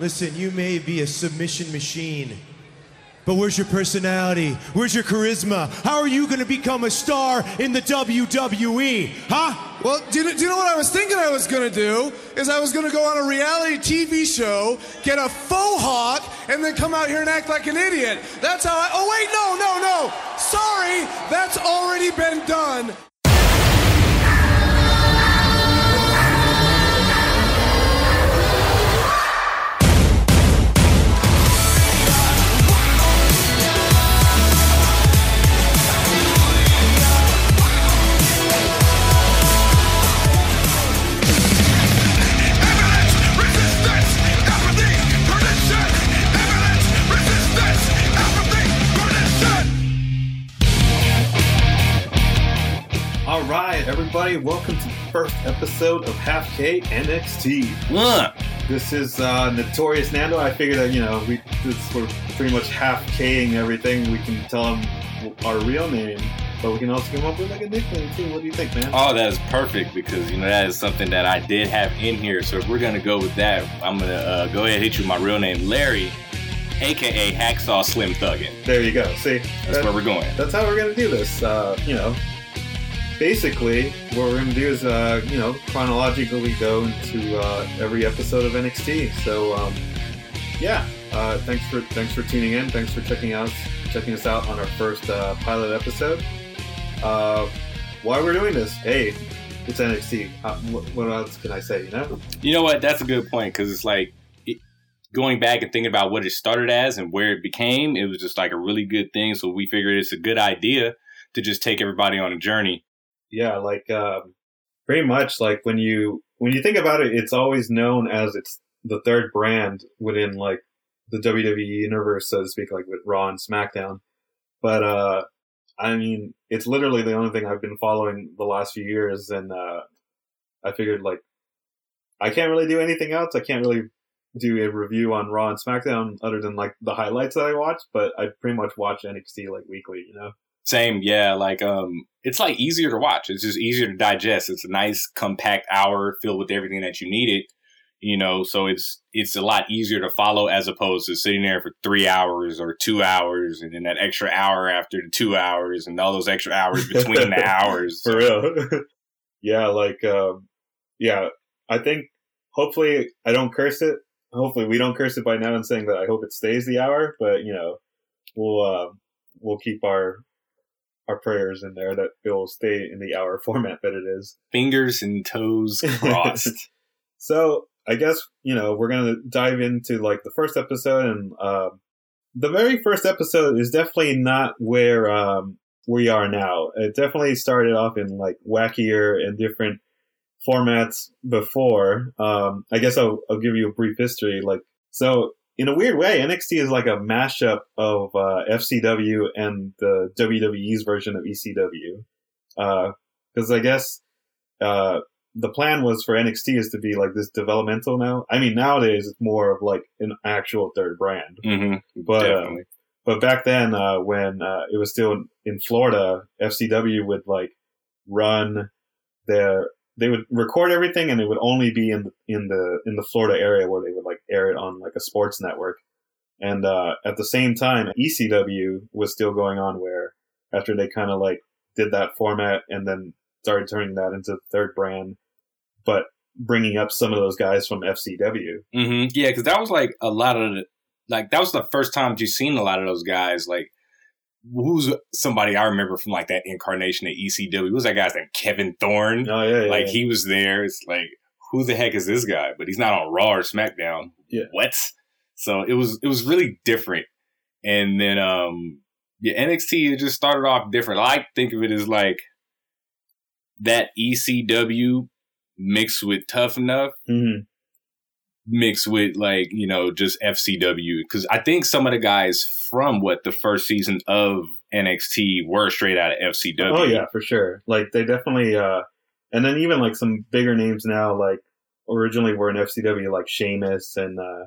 Listen, you may be a submission machine, but where's your personality? Where's your charisma? How are you going to become a star in the WWE? Huh? Well, do you, do you know what I was thinking I was gonna do? Is I was gonna go on a reality TV show, get a faux hawk, and then come out here and act like an idiot. That's how I. Oh, wait, no, no, no. Sorry, that's already been done. Everybody, welcome to the first episode of Half K NXT. What? This is uh, Notorious Nando. I figured that you know we this, we're pretty much half King everything. We can tell him our real name, but we can also come up with like a nickname too. What do you think, man? Oh, that is perfect because you know that is something that I did have in here. So if we're gonna go with that, I'm gonna uh, go ahead and hit you with my real name, Larry, aka Hacksaw Slim Thuggin. There you go. See, That's that- where we're going. that's how we're gonna do this. Uh, you know, basically, what we're gonna do is, uh, you know, chronologically go into uh, every episode of NXT. So, um, yeah, uh, thanks for thanks for tuning in. Thanks for checking out checking us out on our first uh, pilot episode. Uh, why we're doing this? Hey, it's NXT. Uh, what, else can I say? You know? You know what? That's a good point because it's like going back and thinking about what it started as and where it became. It was just like a really good thing. So we figured it's a good idea to just take everybody on a journey. Yeah, like um, pretty much like when you when you think about it, it's always known as it's the third brand within like the WWE universe, so to speak, like with Raw and SmackDown. But uh, I mean, it's literally the only thing I've been following the last few years, and uh, I figured like I can't really do anything else. I can't really do a review on Raw and SmackDown other than like the highlights that I watch. But I pretty much watch NXT like weekly, you know. Same, yeah. Like, um, it's like easier to watch. It's just easier to digest. It's a nice compact hour filled with everything that you needed. You know, so it's it's a lot easier to follow as opposed to sitting there for three hours or two hours, and then that extra hour after the two hours, and all those extra hours between the hours. for real. yeah, like um, yeah, I think hopefully I don't curse it. Hopefully we don't curse it by now and saying that I hope it stays the hour, but you know, we'll uh, we'll keep our our prayers in there that it will stay in the hour format that it is. Fingers and toes crossed. so I guess you know we're gonna dive into like the first episode, and um, the very first episode is definitely not where um, we are now. It definitely started off in like wackier and different formats before. Um, I guess I'll, I'll give you a brief history. Like so, in a weird way, NXT is like a mashup of uh, FCW and the WWE's version of ECW. Because I guess uh, the plan was for NXT is to be like this developmental now. I mean, nowadays it's more of like an actual third brand. hmm But uh, but back then, uh, when uh, it was still in Florida, FCW would like run their they would record everything, and it would only be in the, in the in the Florida area where they would like air it on like a sports network. And uh, at the same time, ECW was still going on, where after they kind of like did that format and then started turning that into the third brand, but bringing up some of those guys from FCW. hmm Yeah, because that was like a lot of the, like that was the first time you seen a lot of those guys. Like, who's somebody I remember from like that incarnation at ECW? Who was that guy's name? Kevin Thorn. Oh yeah, yeah like yeah. he was there. It's like, who the heck is this guy? But he's not on Raw or SmackDown. Yeah. What? So it was it was really different. And then um yeah, NXT it just started off different. I think of it as like that ECW mixed with Tough Enough Mhm. Mixed with like you know just FCW because I think some of the guys from what the first season of NXT were straight out of FCW. Oh yeah, for sure. Like they definitely, uh, and then even like some bigger names now, like originally were in FCW, like Sheamus and uh,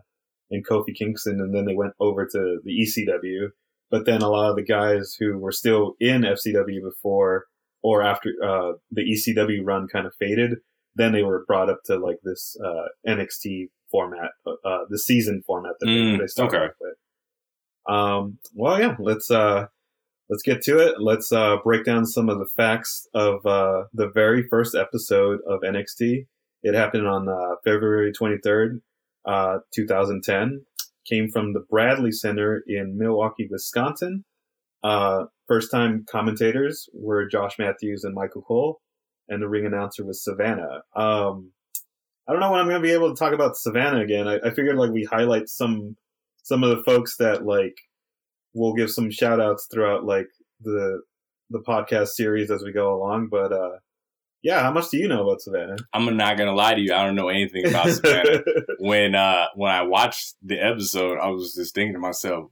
and Kofi Kingston, and then they went over to the ECW. But then a lot of the guys who were still in FCW before or after uh, the ECW run kind of faded, then they were brought up to like this uh, NXT format, uh, the season format that Mm, they, they started okay. off with. Um, well, yeah, let's uh, let's get to it. Let's uh, break down some of the facts of uh, the very first episode of NXT. It happened on uh, February 23rd, uh, 2010. Came from the Bradley Center in Milwaukee, Wisconsin. Uh, first time commentators were Josh Matthews and Michael Cole, and the ring announcer was Savannah. Um, I don't know when I'm going to be able to talk about Savannah again. I, I figured like we highlight some some of the folks that like we'll give some shout outs throughout like the the podcast series as we go along. But uh yeah, how much do you know about Savannah? I'm not gonna lie to you. I don't know anything about Savannah. when uh when I watched the episode, I was just thinking to myself,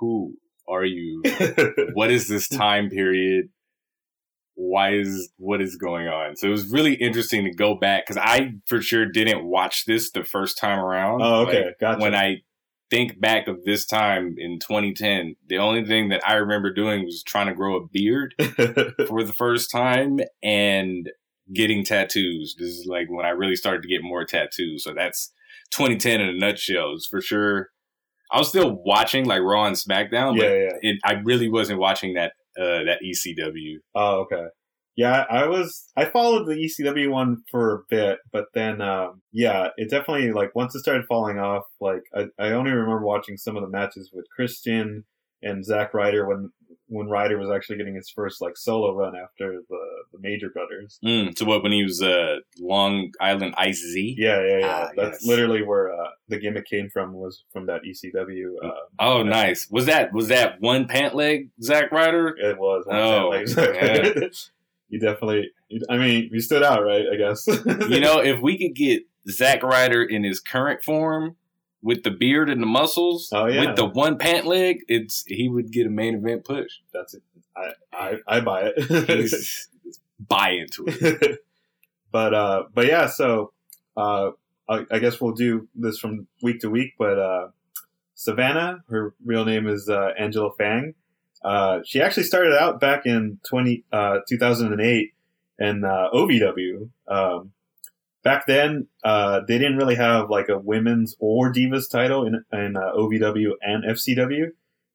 "Who are you? what is this time period? Why is what is going on?" So it was really interesting to go back because I for sure didn't watch this the first time around. oh, okay, Like, gotcha. When I think back of this time in 2010, the only thing that I remember doing was trying to grow a beard for the first time and getting tattoos. This is like when I really started to get more tattoos. So that's 2010 in a nutshell. It's for sure. I was still watching like Raw and SmackDown, yeah, but yeah. it, I really wasn't watching that uh, that ECW. Oh, okay. Yeah, I was. I followed the ECW one for a bit, but then, um, yeah, it definitely like once it started falling off. Like I, I only remember watching some of the matches with Christian and Zack Ryder when when Ryder was actually getting his first like solo run after the the Major Brothers. Mm, so what when he was uh, Long Island Ice Z? Yeah, yeah, yeah. Ah, That's yes. literally where uh, the gimmick came from. Was from that ECW. Uh, Oh, nice. Was that was that one pant leg Zack Ryder? it was. Oh, like, yeah. you definitely. I mean, you stood out, right? I guess. you know, if we could get Zack Ryder in his current form with the beard and the muscles, Oh, yeah. with the one pant leg, it's he would get a main event push. That's it. I, I, I buy it. He's buy into it. but uh, but yeah. So uh, I, I guess we'll do this from week to week. But uh, Savannah, her real name is uh, Angela Fong. Uh, she actually started out back in 20, uh, 2008 in uh, OVW. Um, back then, uh, they didn't really have like a women's or divas title in, in uh, OVW and FCW.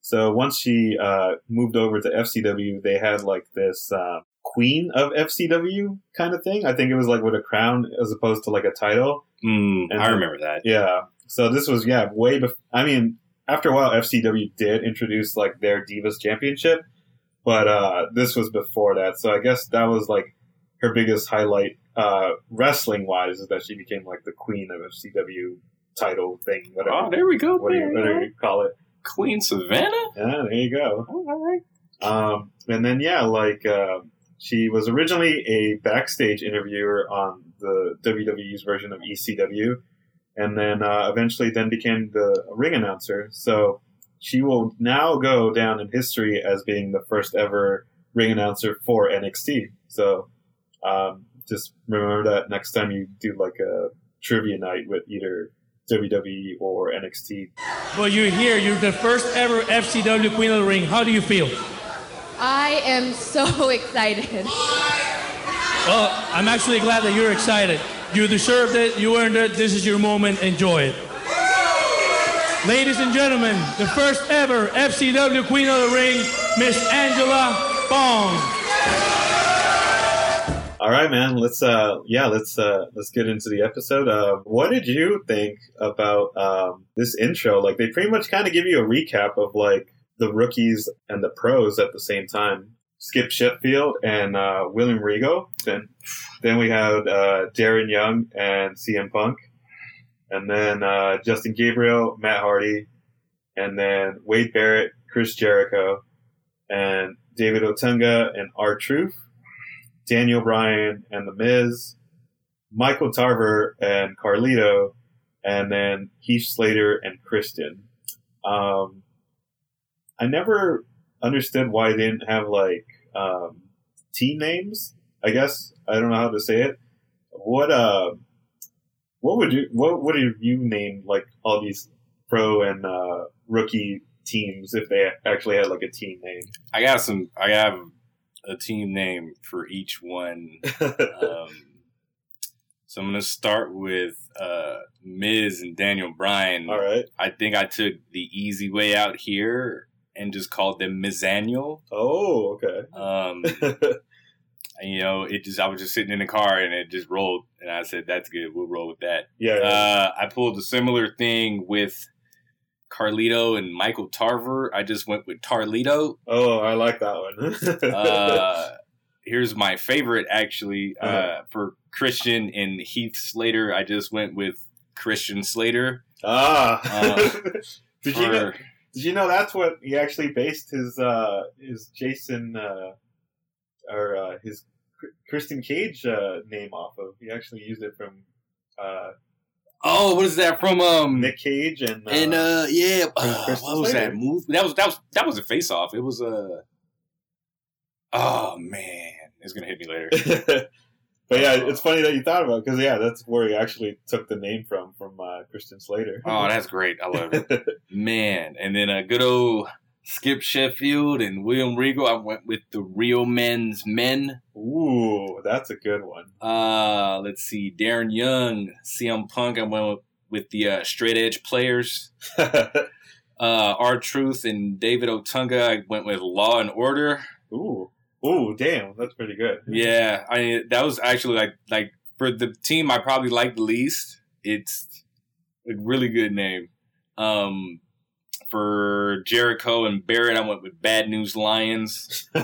So once she uh, moved over to FCW, they had like this uh, queen of FCW kind of thing. I think it was like with a crown as opposed to like a title. Mm, And I remember that. Yeah. So this was yeah way before. I mean, after a while, FCW did introduce like their Divas Championship, but uh, this was before that. So I guess that was like her biggest highlight uh, wrestling wise is that she became like the queen of FCW title thing. Whatever. Oh, there we go. what do you, whatever you call it. Queen Savannah. Yeah, there you go. All right. Um, and then yeah, like uh, she was originally a backstage interviewer on the WWE's version of ECW, and then uh, eventually then became the ring announcer. So she will now go down in history as being the first ever ring announcer for NXT. So um, just remember that next time you do like a trivia night with either WWE or NXT. Well, you're here. You're the first ever FCW Queen of the Ring. How do you feel? I am so excited. Well, I'm actually glad that you're excited. You deserved it. You earned it. This is your moment. Enjoy it. Ladies and gentlemen, the first ever FCW Queen of the Ring, Miss Angela Fong. All right, man. Let's uh, yeah, let's uh, let's get into the episode. Uh, what did you think about um, this intro? Like, they pretty much kind of give you a recap of like the rookies and the pros at the same time. Skip Sheffield and uh, William Regal. Then, then we had uh, Darren Young and CM Punk, and then uh, Justin Gabriel, Matt Hardy, and then Wade Barrett, Chris Jericho, and David Otunga and R Truth. Daniel Bryan and The Miz, Michael Tarver and Carlito, and then Heath Slater and Christian. Um, I never understood why they didn't have like um, team names. I guess I don't know how to say it. What uh, what would you what would you name like all these pro and uh, rookie teams if they actually had like a team name? I got some. I have a team name for each one. Um, So I'm gonna start with uh, Miz and Daniel Bryan. All right. I think I took the easy way out here and just called them Mizaniel. Oh, okay. Um, you know, it just I was just sitting in the car and it just rolled, and I said, "That's good. We'll roll with that." yeah. yeah. Uh, I pulled a similar thing with Carlito and Michael Tarver. I just went with Tarlito. oh, I like that one. Uh, here's my favorite, actually, uh, Uh-huh. for Christian and Heath Slater. I just went with Christian Slater. ah. uh, did you know? Did you know that's what he actually based his uh his Jason uh or uh, his Christian Cage uh, name off of? He actually used it from uh, oh, what is that from? Um, Nick Cage and uh, and uh, yeah, uh, what was that move? That was that was that was a face off. It was a. oh man, it's gonna hit me later. but yeah, it's funny that you thought about because yeah, that's where he actually took the name from from uh, Christian Slater. oh, that's great. I love it. Man, and then a good old Skip Sheffield and William Regal. I went with the Real Men's Men. Ooh, that's a good one. Uh, let's see, Darren Young, CM Punk. I went with, with the uh, Straight Edge Players. Uh, R Truth and David Otunga. I went with Law and Order. ooh, ooh, damn, that's pretty good. Yeah, I that was actually like like for the team I probably liked the least. It's a really good name. Um, for Jericho and Barrett, I went with Bad News Lions.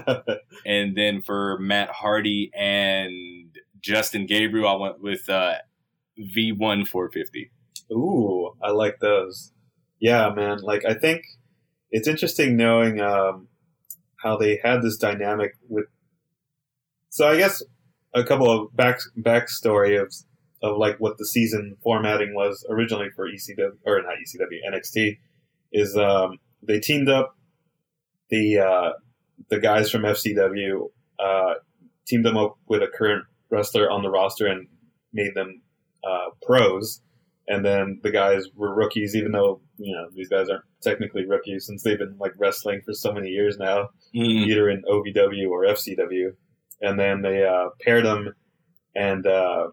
And then for Matt Hardy and Justin Gabriel, I went with uh, V1 450. Ooh, I like those. Yeah, man. Like, I think it's interesting knowing um, how they had this dynamic with. So I guess a couple of back backstory of of like what the season formatting was originally for ECW or not ECW NXT is um, they teamed up the uh, the guys from FCW uh, teamed them up with a current wrestler on the roster and made them uh, pros and then the guys were rookies, even though you know these guys aren't technically rookies since they've been like wrestling for so many years now, Mm. either in OVW or FCW. And then they uh, paired them, and uh,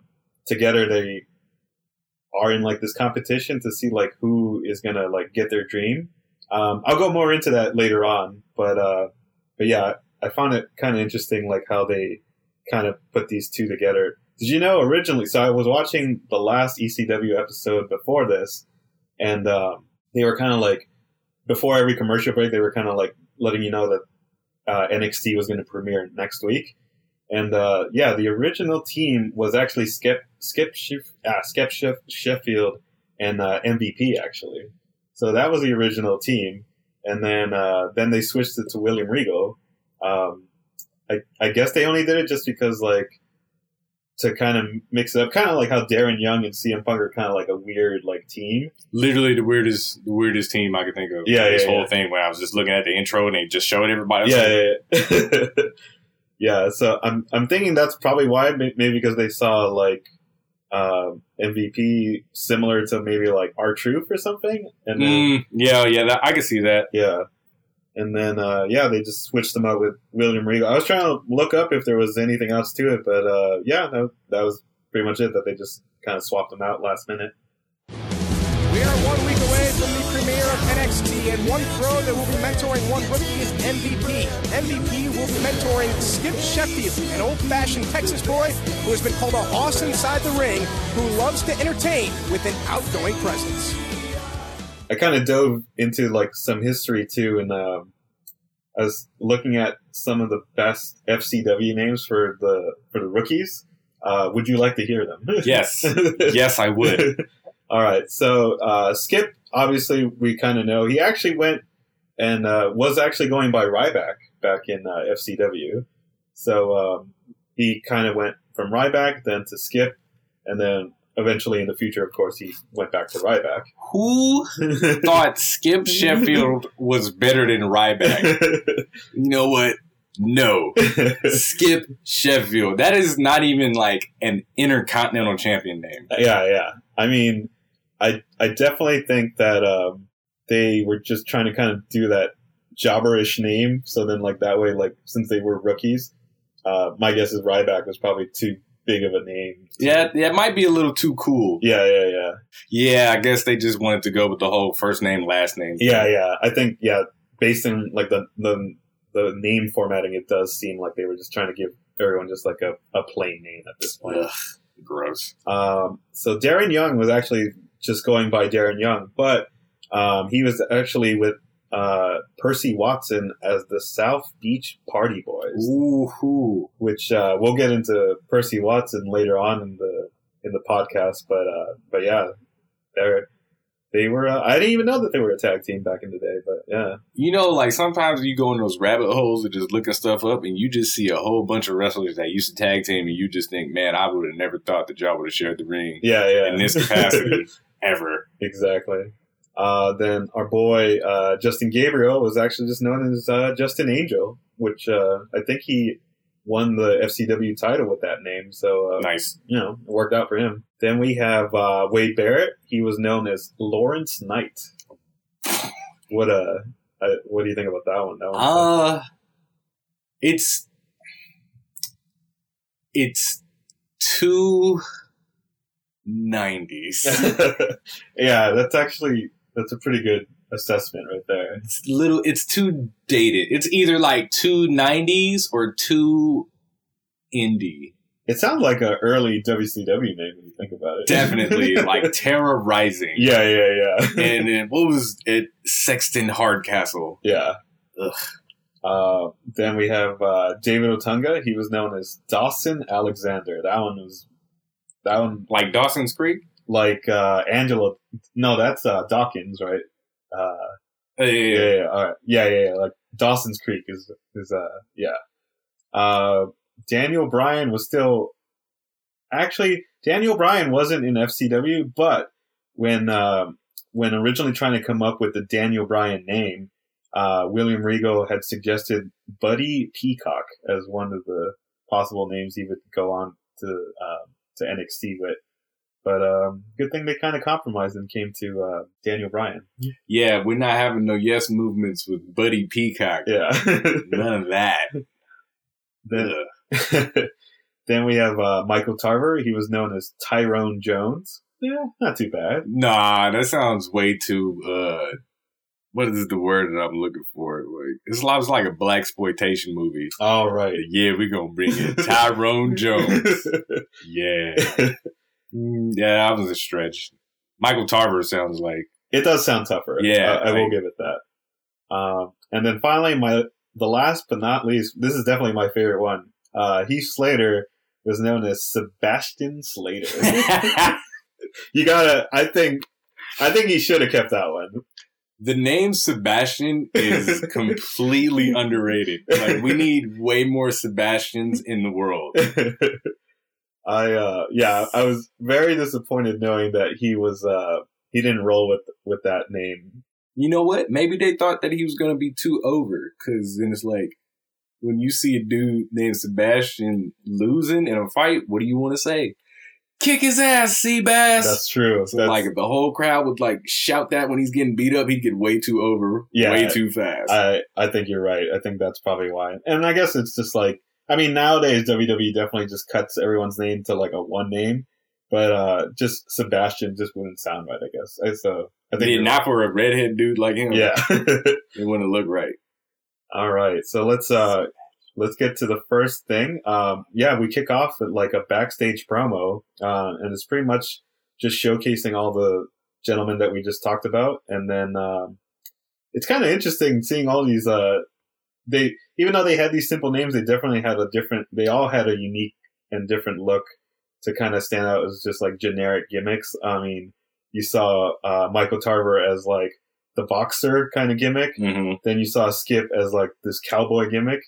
together they are in like this competition to see like who is gonna like get their dream. Um, I'll go more into that later on, but uh, but yeah, I found it kind of interesting, like how they kind of put these two together. Did you know originally? So I was watching the last ECW episode before this, and um, they were kind of like before every commercial break, they were kind of like letting you know that uh, NXT was going to premiere next week. And uh, yeah, the original team was actually Skip Skip Shef- uh, Skip Shef- Sheffield and uh, MVP actually. So that was the original team, and then uh, then they switched it to William Regal. Um, I, I guess they only did it just because like to kind of mix it up, kind of like how Darren Young and CM Punk are kind of like a weird like team. Literally the weirdest, the weirdest team I could think of. Yeah, this yeah, whole yeah. thing when I was just looking at the intro and they just showed everybody. Yeah, like, yeah, yeah. yeah. So I'm I'm thinking that's probably why. Maybe because they saw like um MVP similar to maybe like R Truth or something, and then Mm, yeah, yeah, that, I can see that. yeah, and then uh, yeah, they just switched them out with William Regal. I was trying to look up if there was anything else to it, but uh, yeah, that, that was pretty much it. That they just kind of swapped them out last minute. We are one week away from the premiere of NXT, and one pro that will be mentoring one rookie is MVP. MVP will be mentoring Skip Sheffield, an old-fashioned Texas boy who has been called a hoss inside the ring, who loves to entertain with an outgoing presence. I kind of dove into like some history too, and um, I was looking at some of the best FCW names for the for the rookies. Uh, would you like to hear them? Yes, yes, I would. All right. So uh, Skip, obviously, we kind of know he actually went and uh, was actually going by Ryback back in uh, FCW. So um, he kind of went from Ryback then to Skip, and then eventually in the future, of course, he went back to Ryback. Who thought Skip Sheffield was better than Ryback? You know what? No. Skip Sheffield. That is not even like an intercontinental champion name. yeah, yeah. I mean, I I definitely think that um, they were just trying to kind of do that jobberish name. So then, like that way, like since they were rookies, uh, my guess is Ryback was probably too big of a name. Yeah, yeah, it might be a little too cool. Yeah, yeah, yeah. Yeah, I guess they just wanted to go with the whole first name, last name. Yeah, yeah. I think yeah, based on like the the the name formatting, it does seem like they were just trying to give everyone just like a, a plain name at this point. Ugh, gross. Um, so Darren Young was actually just going by Darren Young, but um, he was actually with uh, Percy Watson as the South Beach Party Boys, Ooh, which uh, we'll get into Percy Watson later on in the in the podcast. But uh, but yeah, they're they were. Uh, I didn't even know that they were a tag team back in the day. But yeah, You know, like sometimes you go in those rabbit holes and just looking stuff up, and you just see a whole bunch of wrestlers that used to tag team, and you just think, man, I would have never thought that y'all would have shared the ring yeah, yeah. in this capacity ever. exactly. Uh, then our boy uh, Justin Gabriel was actually just known as uh, Justin Angel, which uh, I think he won the FCW title with that name. So uh, Nice. you know, it worked out for him. Then we have uh, Wade Barrett. He was known as Lawrence Knight. What uh, what do you think about that one? That one. Uh it's it's two nineties. yeah, that's actually that's a pretty good assessment right there. it's little it's too dated. It's either like two nineties or too indie. It sounds like an early WCW name when you think about it. Definitely like Terra Ryzing. yeah, yeah, yeah. And then what was it? Sexton Hardcastle. yeah. Ugh. Uh, then we have uh, David Otunga. He was known as Dawson Alexander. That one was one Like Dawson's Creek? like uh, Angela. No, that's uh, Dawkins, right? Uh, Uh, yeah, yeah, yeah, yeah, yeah, all right. yeah, yeah, yeah. Like Dawson's Creek is is uh, yeah. Uh, Daniel Bryan was still actually Daniel Bryan wasn't in FCW, but when um when originally trying to come up with the Daniel Bryan name, uh, William Regal had suggested Buddy Peacock as one of the possible names he would go on to um to NXT with. But um, good thing they kind of compromised and came to uh, Daniel Bryan. Yeah, we're not having no yes movements with Buddy Peacock. Yeah. None of that. then, then we have uh, Michael Tarver. He was known as Tyrone Jones. Yeah, not too bad. Nah, that sounds way too. uh What is the word that I'm looking for? Like it's like, it's like a black exploitation movie. All right. Yeah, we're gonna bring in Tyrone Jones. Yeah, Mm, yeah, that was a stretch. Michael Tarver sounds like it does sound tougher. Yeah, I, I will like- give it that. Um, and then finally, my the last but not least, this is definitely my favorite one. Uh, Heath Slater was known as Sebastian Slater. you gotta. I think. I think he should have kept that one. The name Sebastian is completely underrated. Like we need way more Sebastians in the world. I uh yeah, I was very disappointed knowing that he was uh he didn't roll with with that name. You know what? Maybe they thought that he was gonna be too over, because then it's like when you see a dude named Sebastian losing in a fight, what do you want to say? Kick his ass, Seabass. That's true. That's, like if the whole crowd would like shout that when he's getting beat up, he'd get way too over, Yeah. way too fast. I I think you're right. I think that's probably why. And I guess it's just like I mean nowadays WWE definitely just cuts everyone's name to like a one name, but uh just Sebastian just wouldn't sound right. I guess. I- So I think yeah, you're not for a redhead dude like him. yeah. it wouldn't look right. All right, so let's uh let's get to the first thing. Um, yeah, we kick off with like a backstage promo, uh, and it's pretty much just showcasing all the gentlemen that we just talked about, and then um, it's kind of interesting seeing all these. Uh, they even though they had these simple names, they definitely had a different. They all had a unique and different look to kind of stand out as just like generic gimmicks. I mean, you saw uh, Michael Tarver as like the boxer kind of gimmick. hmm Then you saw Skip as like this cowboy gimmick.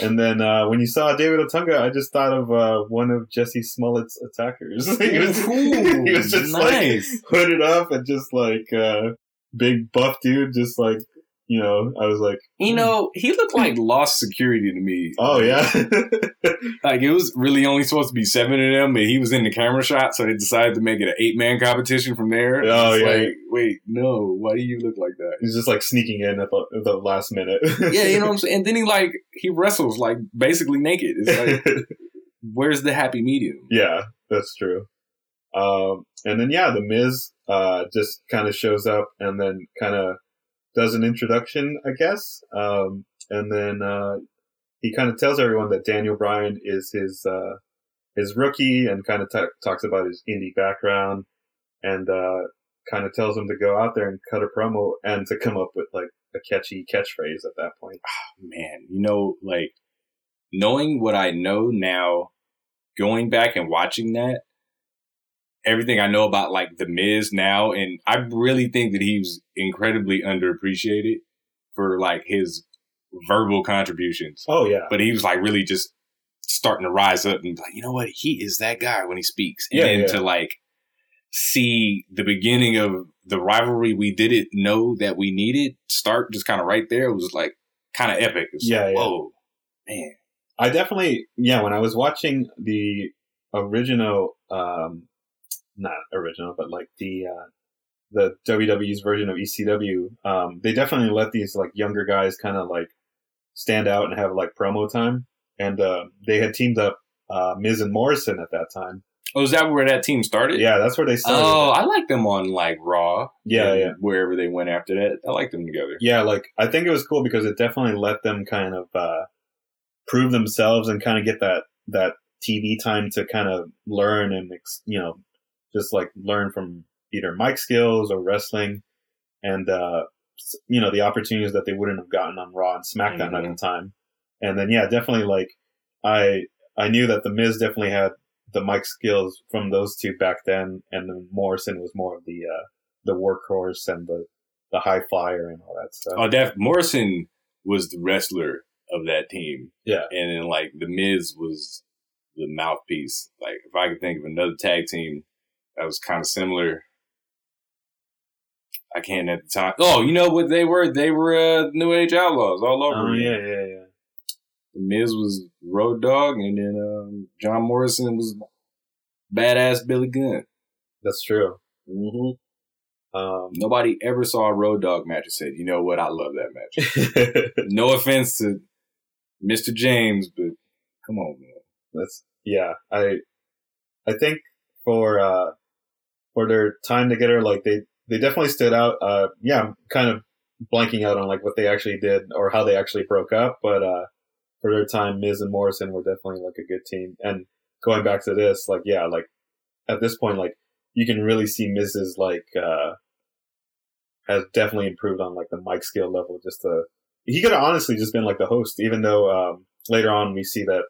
And then uh, when you saw David Otunga, I just thought of uh, one of Jussie Smollett's attackers. he, was, he was just like nice. hooded up and just like uh, big buff dude, just like you know. I was like, You know, he looked like lost security to me. oh yeah, Like it was really only supposed to be seven of them, but he was in the camera shot, so they decided to make it an eight man competition from there. Oh, yeah. Like, wait, no, why do you look like that? he's just like sneaking in at the, at the last minute. yeah, you know what I'm saying. And then he like he wrestles like basically naked. It's like where's the happy medium? Yeah, that's true. Um, and then yeah, the Miz uh, just kind of shows up and then kind of does an introduction, I guess. Um, and then uh, he kind of tells everyone that Daniel Bryan is his uh, his rookie and kind of t- talks about his indie background and uh, kind of tells him to go out there and cut a promo and to come up with like a catchy catchphrase at that point. Man, you know, like knowing what I know now, going back and watching that, everything I know about like the Miz now, and I really think that he was incredibly underappreciated for like his verbal contributions. Oh yeah, But he was like really just starting to rise up and be like, you know what, he is that guy when he speaks. And Yeah, yeah. to like see the beginning of the rivalry we didn't know that we needed start just kind of right there. It was like kind of epic. Yeah, like, yeah. whoa, man. I definitely, yeah, when I was watching the original, um, not original, but like the, uh, the WWE's version of ECW, um, they definitely let these like younger guys kind of like stand out and have like promo time. And, uh, they had teamed up, uh, Miz and Morrison at that time. Oh, is that where that team started? Yeah, that's where they started. Oh, I like them on like Raw. Yeah, yeah. Wherever they went after that, I like them together. yeah, like I think it was cool because it definitely let them kind of uh, prove themselves and kind of get that that TV time to kind of learn and you know just like learn from either mic skills or wrestling and uh, you know the opportunities that they wouldn't have gotten on Raw and SmackDown at the time. And then yeah, definitely like I I knew that the Miz definitely had the mic skills from those two back then, and then Morrison was more of the uh, the workhorse and the the high flyer and all that stuff. Oh, Def Morrison was the wrestler of that team. Yeah. And then like the Miz was the mouthpiece. Like if I could think of another tag team that was kind of similar, I can't at the time. Oh, you know what they were? They were uh, New Age Outlaws all over. Oh yeah, yeah, yeah. The Miz was Road Dog, and then um, John Morrison was badass Billy Gunn. That's true. Mm-hmm. Um, Nobody ever saw a Road Dog match and said, "You know what? I love that match." no offense to Mr. James, but come on, man. That's yeah. I I think for uh for their time together, like they they definitely stood out. Uh, yeah, kind of blanking out on like what they actually did or how they actually broke up, but uh, for their time, Miz and Morrison were definitely like a good team. And going back to this, like yeah, like at this point, like you can really see Miz's like uh has definitely improved on like the mic skill level. Just to he could have honestly just been like the host, even though um later on we see that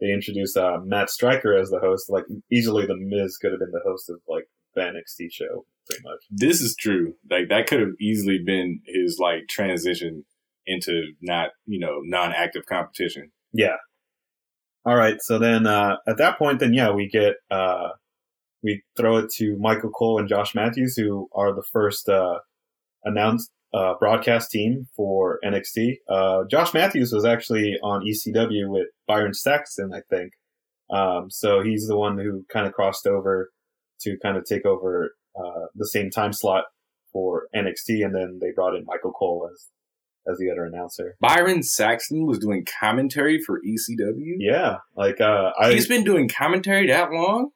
they introduced uh, Matt Striker as the host. Like easily, the Miz could have been the host of like the NXT show, pretty much. This is true. Like that could have easily been his like transition into not, you know, non-active competition. Yeah. All right. So then uh, at that point, then yeah, we get uh, we throw it to Michael Cole and Josh Matthews, who are the first uh, announced uh, broadcast team for NXT. Uh, Josh Matthews was actually on ECW with Byron Saxton, I think. Um, so he's the one who kind of crossed over to kind of take over uh, the same time slot for NXT, and then they brought in Michael Cole as as the other announcer. Byron Saxton was doing commentary for ECW. Yeah, like uh, I He's been doing commentary that long.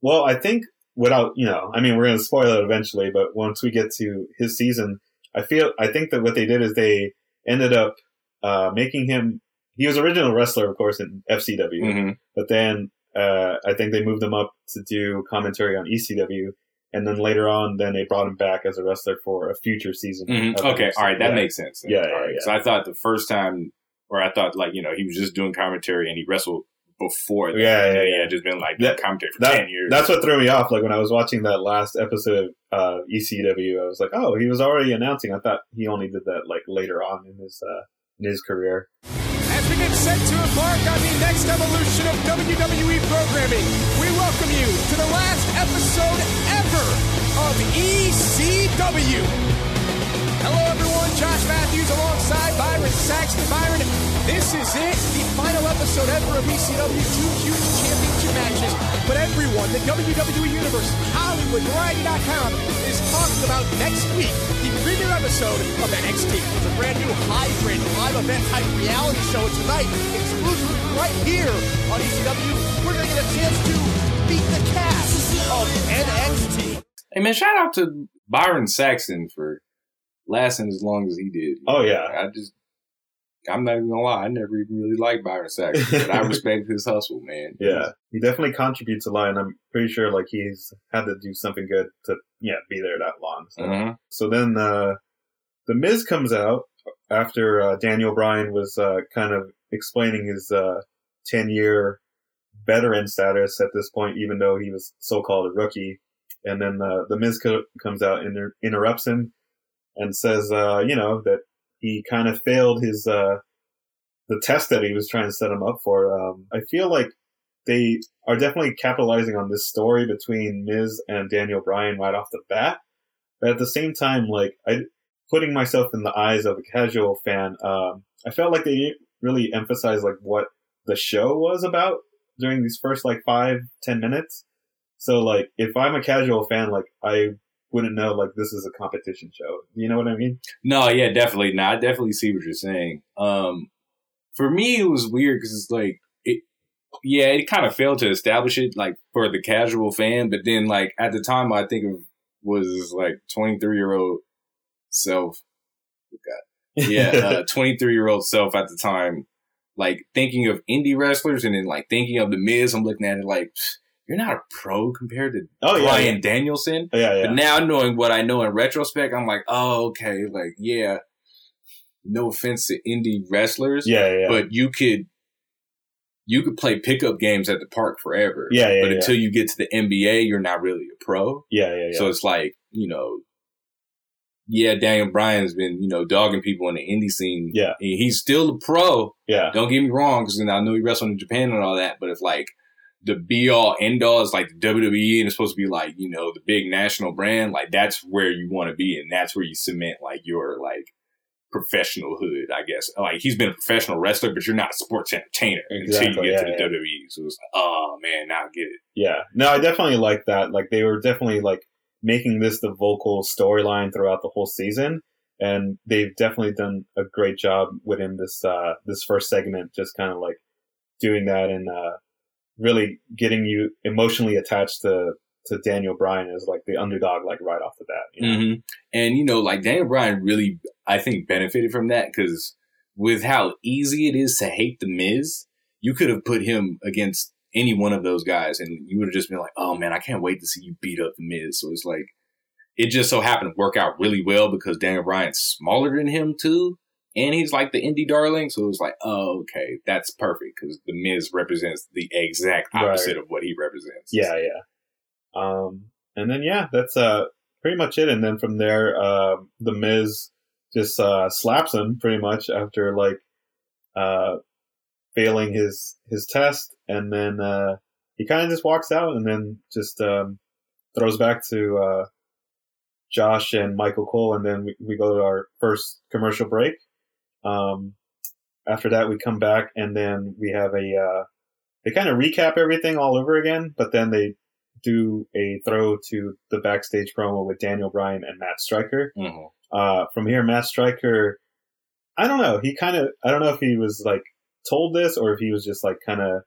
Well, I think without, you know, I mean, we're going to spoil it eventually, but once we get to his season, I feel, I think that what they did is they ended up, uh, making him, he was original wrestler, of course, in FCW, Mm-hmm. but then, uh, I think they moved him up to do commentary on ECW. And then later on, then they brought him back as a wrestler for a future season. Mhm. Okay, all right, that Yeah. makes sense. then. Yeah, All yeah, right. yeah. So I thought the first time, or I thought like you know he was just doing commentary and he wrestled before that. Yeah, yeah, he yeah. had just been like That- commentary for that- ten years. That's what threw me off. Like when I was watching that last episode of uh, ECW, I was like, "Oh, he was already announcing." I thought he only did that like later on in his uh, in his career. As we get set to embark on the next evolution of WWE programming, we welcome you to the last episode ever of ECW. Hello, everyone. Josh Matthews alongside Byron Saxton. Byron, this is it, the final episode ever of ECW. Two huge championship matches. But everyone, the WWE Universe, Hollywood, Variety.com is talking about next week, the premiere episode of NXT. It's a brand new hybrid live event type reality show. And tonight, exclusively right here on ECW, we're going to get a chance to meet the cast of NXT. Hey man, shout out to Byron Saxton for lasting as long as he did. Oh yeah, I just I'm not even gonna lie, I never even really liked Byron Saxton, but I respect his hustle, man. yeah. He definitely contributes a lot, and I'm pretty sure like he's had to do something good to yeah be there that long. So, Mhm. so then uh, the Miz comes out after uh, Daniel Bryan was uh, kind of explaining his uh, ten year veteran status at this point, even though he was so called a rookie. And then uh, the Miz co- comes out and inter- interrupts him and says, uh, you know, that he kind of failed his uh, the test that he was trying to set him up for. Um, I feel like they are definitely capitalizing on this story between Miz and Daniel Bryan right off the bat. But at the same time, like I putting myself in the eyes of a casual fan, um, I felt like they didn't really emphasize like what the show was about during these first like five ten minutes. So like if I'm a casual fan, like I wouldn't know like this is a competition show. You know what I mean? No, yeah, definitely. No, I definitely see what you're saying. Um, for me, it was weird because it's like, it, yeah, it kind of failed to establish it like for the casual fan, but then like at the time, I think of was like 23 year old self. God. Yeah, uh, 23 year old self at the time, like thinking of indie wrestlers and then like thinking of the Miz. I'm looking at it like, "Pfft, you're not a pro compared to Oh, yeah, Brian yeah. Danielson. yeah, yeah. But now knowing what I know in retrospect, I'm like, oh, okay, like, yeah. No offense to indie wrestlers, yeah, yeah, yeah. but you could you could play pickup games at the park forever. Yeah, yeah, But yeah. until you get to the NBA, you're not really a pro. yeah, yeah, yeah. So it's like, you know, yeah, Daniel Bryan's been, you know, dogging people in the indie scene. Yeah. He's still a pro. yeah. Don't get me wrong, because I know he wrestled in Japan and all that, but it's like the be all end all is like the WWE and it's supposed to be like, you know, the big national brand, like that's where you want to be and that's where you cement like your like professional hood, I guess. Like he's been a professional wrestler, but you're not a sports entertainer until you get yeah, to the yeah. WWE. So it's like, oh man, now I get it. Yeah. No, I definitely like that. Like they were definitely like making this the vocal storyline throughout the whole season. And they've definitely done a great job within this uh this first segment, just kind of like doing that and uh really getting you emotionally attached to to Daniel Bryan as like the underdog like right off the bat. You know? hmm And you know, like Daniel Bryan really, I think, benefited from that because with how easy it is to hate the Miz, you could have put him against any one of those guys, and you would have just been like, "Oh man, I can't wait to see you beat up the Miz." So it's like it just so happened to work out really well because Daniel Bryan's smaller than him too, and he's like the indie darling. So it was like, "Oh, okay, that's perfect," because the Miz represents the exact Right. opposite of what he represents. Yeah, yeah. Um, and then yeah, that's uh pretty much it. And then from there, uh, the Miz just uh, slaps him pretty much after like uh, failing his his test, and then uh, he kind of just walks out, and then just um, throws back to uh, Josh and Michael Cole, and then we, we go to our first commercial break. Um, after that, we come back, and then we have a uh, they kind of recap everything all over again, but then they do a throw to the backstage promo with Daniel Bryan and Matt Striker. Mhm. Uh, from here, Matt Striker, I don't know. He kind of, I don't know if he was like told this or if he was just like kind of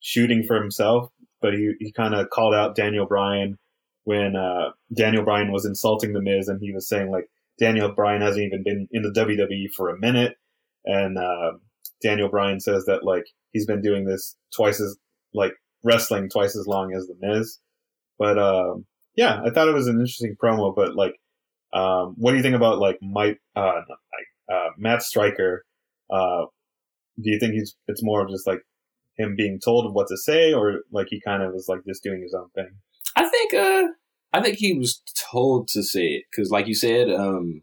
shooting for himself, but he, he kind of called out Daniel Bryan when uh, Daniel Bryan was insulting The Miz and he was saying like Daniel Bryan hasn't even been in the WWE for a minute. And uh, Daniel Bryan says that like he's been doing this twice as like wrestling twice as long as The Miz. But um, yeah, I thought it was an interesting promo. But like, um, what do you think about like Mike, uh, uh, Matt Striker? Uh, do you think he's it's more of just like him being told what to say, or like he kind of was like just doing his own thing? I think uh I think he was told to say it because, like you said, um,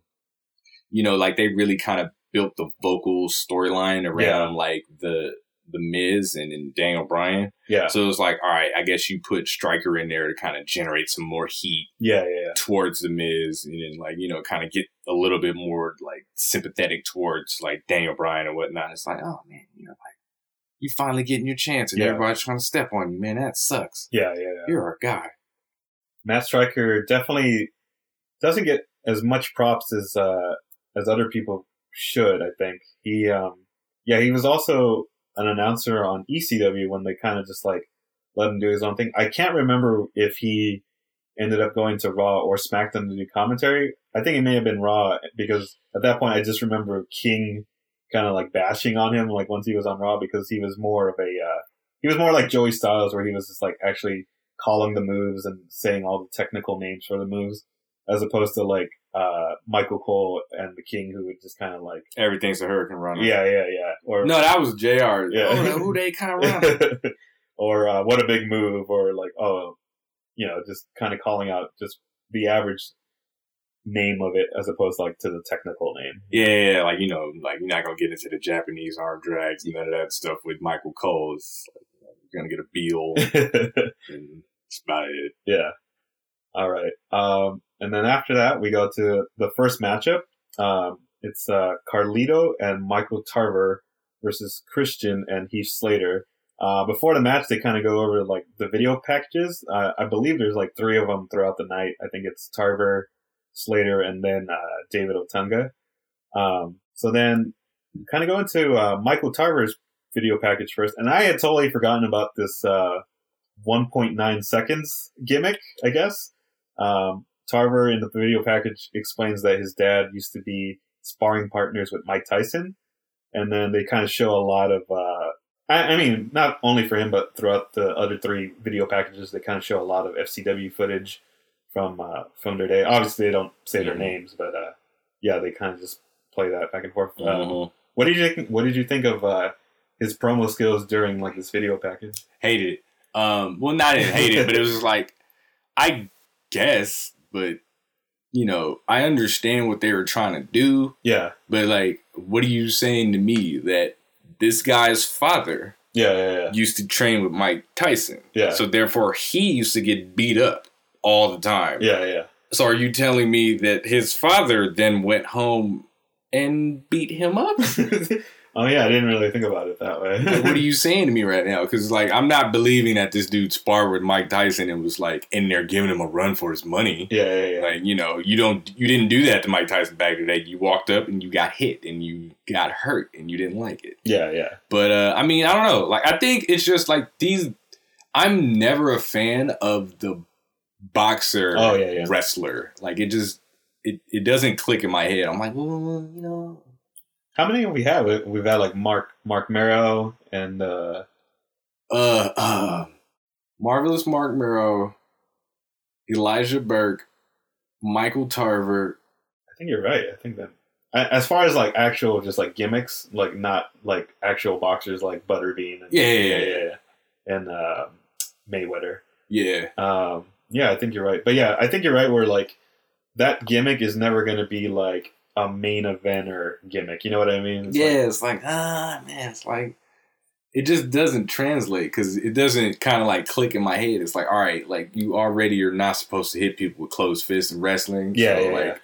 you know, like they really kind of built the vocal storyline around Yeah. like the the Miz and, and Daniel Bryan. Yeah, So it was like, all right, I guess you put Striker in there to kind of generate some more heat yeah, yeah, yeah. towards the Miz, and then like you know, kind of get a little bit more like sympathetic towards like Daniel Bryan and whatnot. It's like, oh man, you know, like you finally getting your chance, and Yeah. everybody's trying to step on you, man. That sucks. Yeah, yeah, yeah. You're our guy. Matt Striker definitely doesn't get as much props as uh, as other people should. I think he, um, yeah, he was also an announcer on ECW when they kind of just like let him do his own thing. I can't remember if he ended up going to Raw or SmackDown to do commentary. I think it may have been Raw because at that point I just remember King kind of like bashing on him like once he was on Raw because he was more of a uh, he was more like Joey Styles where he was just like actually calling the moves and saying all the technical names for the moves as opposed to like uh, Michael Cole and the King who would just kind of like Everything's a hurricanrana. yeah yeah yeah or No, that was Jr. Yeah. Oh, who they kind of run? or uh, what a big move, or like oh, you know, just kind of calling out just the average name of it as opposed to like to the technical name. Yeah, yeah, like you know, like you're not gonna get into the Japanese arm drags, none of that stuff with Michael Cole. It's like, you know, you're gonna get a Beal, and that's about it. yeah. All right. Um, and then after that, we go to the first matchup. Um, it's uh, Carlito and Michael Tarver versus Christian and Heath Slater. Uh, before the match, they kind of go over like the video packages. Uh, I believe there's like three of them throughout the night. I think it's Tarver, Slater, and then uh, David Otunga. Um, so then, kind of go into uh, Michael Tarver's video package first, and I had totally forgotten about this uh, 1.9 seconds gimmick. I guess um, Tarver in the video package explains that his dad used to be sparring partners with Mike Tyson, and then they kind of show a lot of. Uh, I, I mean, not only for him, but throughout the other three video packages, they kind of show a lot of FCW footage from uh, from their day. Obviously, they don't say their Mhm. names, but uh, yeah, they kind of just play that back and forth. Mhm. what did you think? What did you think of uh, his promo skills during like this video package? Hated it. Um, well, not I didn't hate it, but it was like, I guess, but you know, I understand what they were trying to do, Yeah, but like, what are you saying to me that this guy's father yeah, yeah, yeah. used to train with Mike Tyson? Yeah. So therefore, he used to get beat up all the time. Yeah, yeah. So are you telling me that his father then went home and beat him up? oh yeah, I didn't really think about it that way. Like, what are you saying to me right now? Because like I'm not believing that this dude sparred with Mike Tyson and was like in there giving him a run for his money. yeah, yeah, yeah. Like you know, you don't, you didn't do that to Mike Tyson back in the day. You walked up and you got hit and you got hurt and you didn't like it. yeah, yeah. But uh, I mean, I don't know. Like I think it's just like these. I'm never a fan of the boxer Oh, yeah, yeah. wrestler. Like it just it, it doesn't click in my head. I'm like, well, you know, How many have we had? We- We've had like Mark Marc Mero and uh uh, uh marvelous Marc Mero, Elijah Burke, Michael Tarver. I think you're right. I think that as far as like actual just like gimmicks, like not like actual boxers like Butterbean and Yeah, yeah, yeah, yeah. and um Mayweather. Yeah, Um, yeah, I think you're right. But yeah, I think you're right. Where like that gimmick is never going to be like a main eventer gimmick. You know what I mean? It's yeah. like- it's like ah man, it's like it just doesn't translate because it doesn't kind of like click in my head. It's like all right, like you already are not supposed to hit people with closed fists in wrestling. Yeah, so, yeah, like yeah.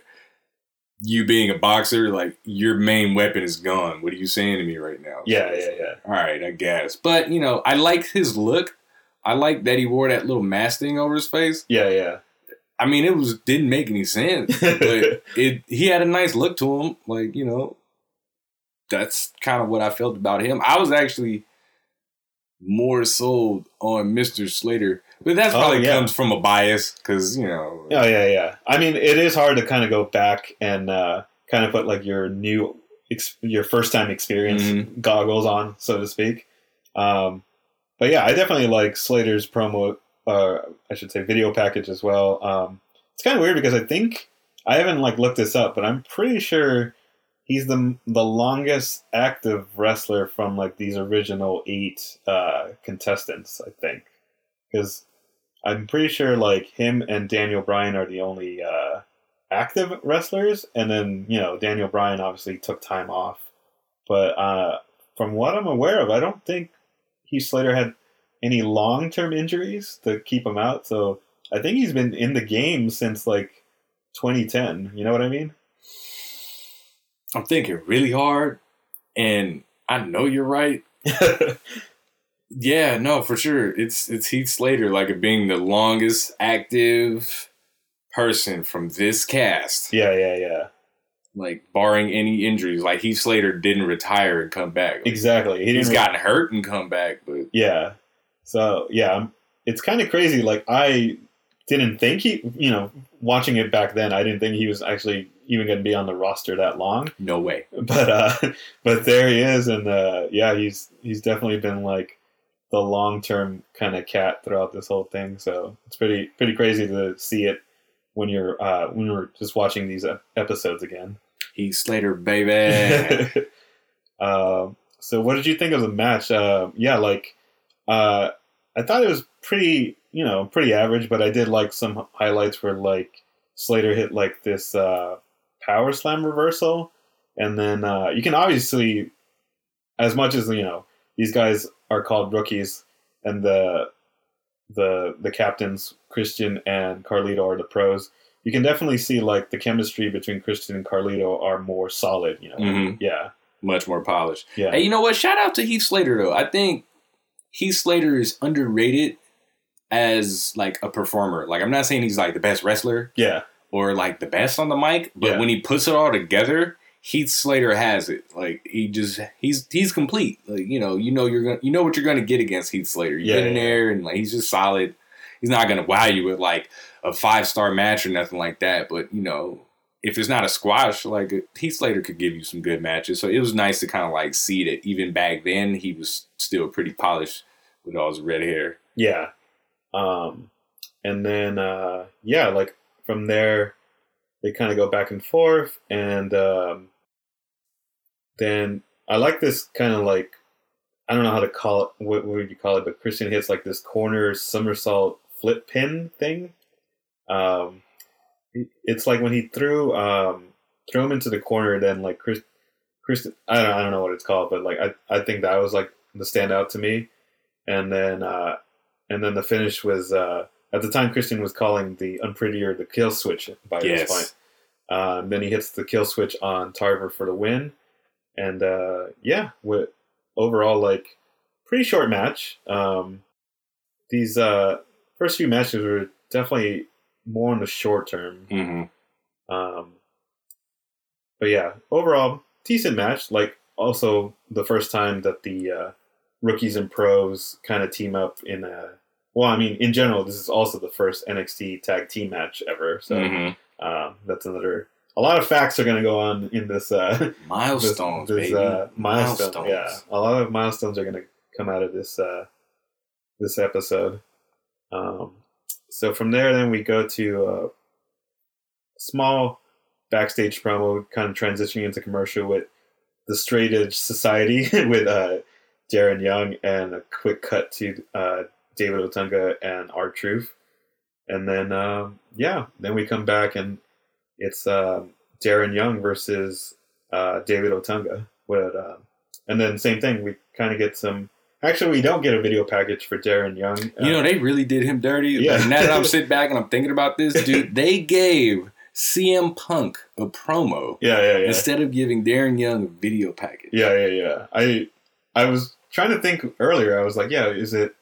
you being a boxer, like your main weapon is gone. What are you saying to me right now? yeah, So yeah, like, yeah. All right, I guess. But you know, I like his look. I like that he wore that little mask thing over his face. Yeah, yeah. I mean, it was didn't make any sense, but it he had a nice look to him. Like you know, that's kind of what I felt about him. I was actually more sold on Mister Slater, but that Oh, probably yeah. comes from a bias because you know. Oh yeah, yeah. I mean, it is hard to kind of go back and uh, kind of put like your new, ex- your first time experience Mhm. goggles on, so to speak. Um, but yeah, I definitely like Slater's promo, uh, I should say, video package as well. Um, it's kind of weird because I think I haven't like looked this up, but I'm pretty sure he's the the longest active wrestler from like these original eight uh, contestants. I think because I'm pretty sure like him and Daniel Bryan are the only uh, active wrestlers, and then you know Daniel Bryan obviously took time off, but uh, from what I'm aware of, I don't think Heath Slater had any long term injuries to keep him out. So I think he's been in the game since like 2010. You know what I mean? I'm thinking really hard, and I know you're right. Yeah, no, for sure. It's it's Heath Slater, like being the longest active person from this cast, Yeah, yeah, yeah. like barring any injuries, like Heath Slater didn't retire and come back. Like, Exactly. He He's didn't. gotten hurt and come back, but yeah. So yeah, it's kind of crazy. Like I didn't think he, you know, watching it back then, I didn't think he was actually even going to be on the roster that long. no way. But uh, but there he is, and uh, yeah, he's he's definitely been like the long term kind of cat throughout this whole thing. So it's pretty pretty crazy to see it when you're uh, when you're just watching these episodes again. Heath Slater, baby. Um, so what did you think of the match? Uh, yeah, like uh, I thought it was pretty, you know, pretty average, but I did like some highlights where like Slater hit like this uh, power slam reversal, and then uh, you can obviously, as much as you know, these guys are called rookies, and the the the captains Christian and Carlito are the pros. You can definitely see like the chemistry between Christian and Carlito are more solid. You know, Mhm. yeah, Much more polished. yeah. Hey, you know what? Shout out to Heath Slater though. I think Heath Slater is underrated as like a performer. Like I'm not saying he's like the best wrestler Yeah, or like the best on the mic, but Yeah. when he puts it all together, Heath Slater has it. Like he just he's he's complete. Like you know, you know you're gonna you know what you're gonna get against Heath Slater. You Yeah, get in yeah, there and like he's just solid. He's not gonna wow you with like a five star match or nothing like that. But you know, if it's not a squash, like Heath Slater could give you some good matches. So it was nice to kind of like see that even back then he was still pretty polished with all his red hair. yeah. Um, and then uh, yeah, like from there, they kind of go back and forth, and um, then I like this kind of like I don't know how to call it. What, what would you call it? But Christian hits like this corner somersault flip pin thing. Um, it's like when he threw um threw him into the corner, then like Chris, Christian. I don't I don't know what it's called, but like I I think that was like the standout to me. And then uh, and then the finish was uh, at the time Christian was calling the unprettier the kill switch by Yes. this point. Um, then he hits the kill switch on Tarver for the win, and uh, yeah, with overall like pretty short match. Um, these uh, first few matches were definitely more in the short term. Mm-hmm. Um, but yeah, overall decent match. Like also the first time that the uh, rookies and pros kind of team up in a. Well, I mean, in general, this is also the first NXT tag team match ever. So Mm-hmm. um, that's another. A lot of facts are going to go on in this. Uh, this, Milestones, this, baby. uh, milestone. Milestones. Yeah, a lot of milestones are going to come out of this uh, this episode. Um, so from there, then we go to a small backstage promo, kind of transitioning into commercial with the Straight Edge Society with uh, Darren Young, and a quick cut to uh, David Otunga and R Truth, and then um, yeah, then we come back and it's um Darren Young versus uh, David Otunga. With, uh, and then same thing, we kind of get some. Actually, we don't get a video package for Darren Young. You know, they really did him dirty. Yeah. Like, now that I'm sitting back and I'm thinking about this, dude, they gave CM Punk a promo yeah, yeah, yeah, instead of giving Darren Young a video package. yeah, yeah, yeah. I I was trying to think earlier. I was like, yeah, is it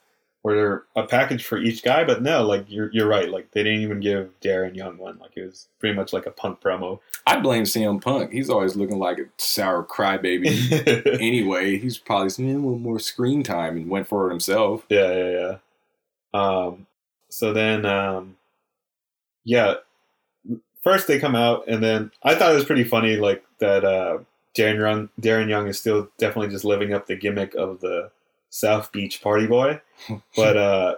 were there a package for each guy? But no, like you're you're right. Like they didn't even give Darren Young one. Like it was pretty much like a Punk promo. I blame CM Punk. He's always looking like a sour crybaby. anyway, he's probably seen a little more screen time and went for it himself. Yeah, yeah, yeah. Um, so then, um, yeah, first they come out, and then I thought it was pretty funny, like that. Uh, Darren Young, Darren Young is still definitely just living up the gimmick of the South Beach party boy, but uh,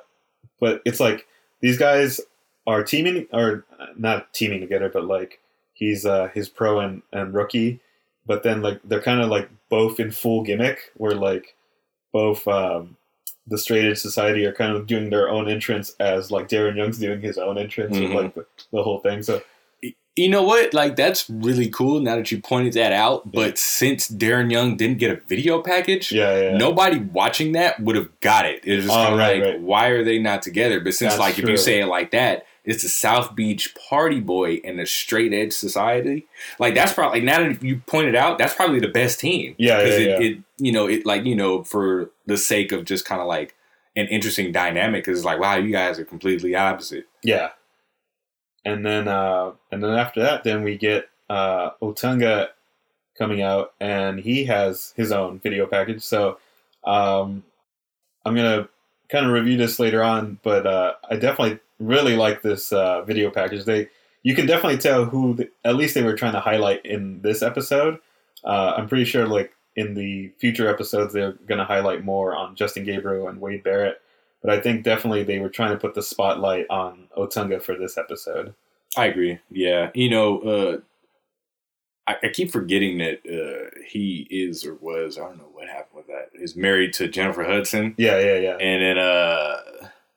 but it's like these guys are teaming, or not teaming together, but like he's uh his pro and and rookie, but then like they're kind of like both in full gimmick, where like both um the straight edge society are kind of doing their own entrance as like Darren Young's doing his own entrance Mhm. with like the, the whole thing. So You know what? Like that's really cool. Now that you pointed that out, but since Darren Young didn't get a video package, yeah, yeah, nobody watching that would have got it. It's just Oh, right, like, right. why are they not together? But since, That's like, if you say it like that, it's a South Beach Party Boy and a Straight Edge Society. Like, that's probably like, now that you pointed out, that's probably the best team. Yeah, yeah, it, yeah. it, you know, it like you know, for the sake of just kind of like an interesting dynamic, is like, wow, you guys are completely opposite. yeah. And then uh, and then after that, then we get uh, Otunga coming out, and he has his own video package. So um, I'm gonna kind of review this later on, but uh, I definitely really like this uh, video package. They you can definitely tell who the, at least they were trying to highlight in this episode. Uh, I'm pretty sure like in the future episodes they're to highlight more on Justin Gabriel and Wade Barrett. But I think definitely they were trying to put the spotlight on Otunga for this episode. I agree. Yeah, you know, uh, I, I keep forgetting that uh, he is or was I don't know what happened with that. Is married to Jennifer Hudson. Yeah, yeah, yeah. And then uh,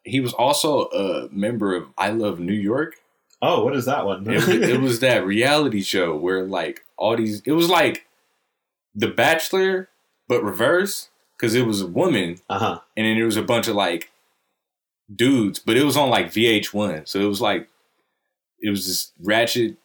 he was also a member of I Love New York. Oh, what is that one? it, it was that reality show where like all these. It was like The Bachelor, but reverse because it was a woman, uh huh. and then there was a bunch of like dudes, but it was on like VH1. So it was like it was this ratchet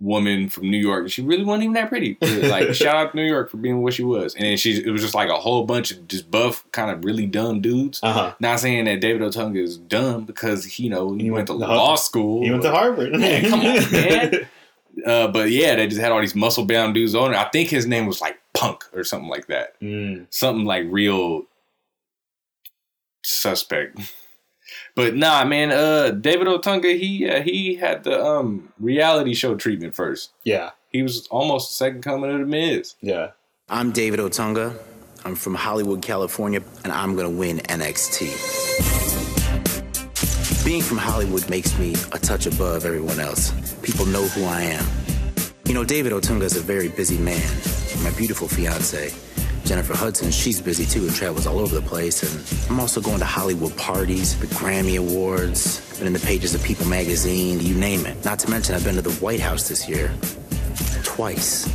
woman from New York. and She really wasn't even that pretty. Like shout out to New York for being what she was. And then she it was just like a whole bunch of just buff, kind of really dumb dudes. Uh huh. Not saying that David Otunga is dumb because he, you know he, He went, went to to law school. He went to Harvard. Man, come on, man. Uh, but yeah, they just had all these muscle bound dudes on it. I think his name was like Punk or something like that. Mm. Something like real suspect. But nah, man. Uh, David Otunga, he uh, he had the um reality show treatment first. Yeah, He was almost the second coming of the Miz. yeah. I'm David Otunga. I'm from Hollywood, California, and I'm gonna win NXT. Being from Hollywood makes me a touch above everyone else. People know who I am. You know, David Otunga is a very busy man. My beautiful fiance, Jennifer Hudson, she's busy too and travels all over the place. And I'm also going to Hollywood parties, the Grammy Awards, been in the pages of People magazine, you name it. Not to mention, I've been to the White House this year twice.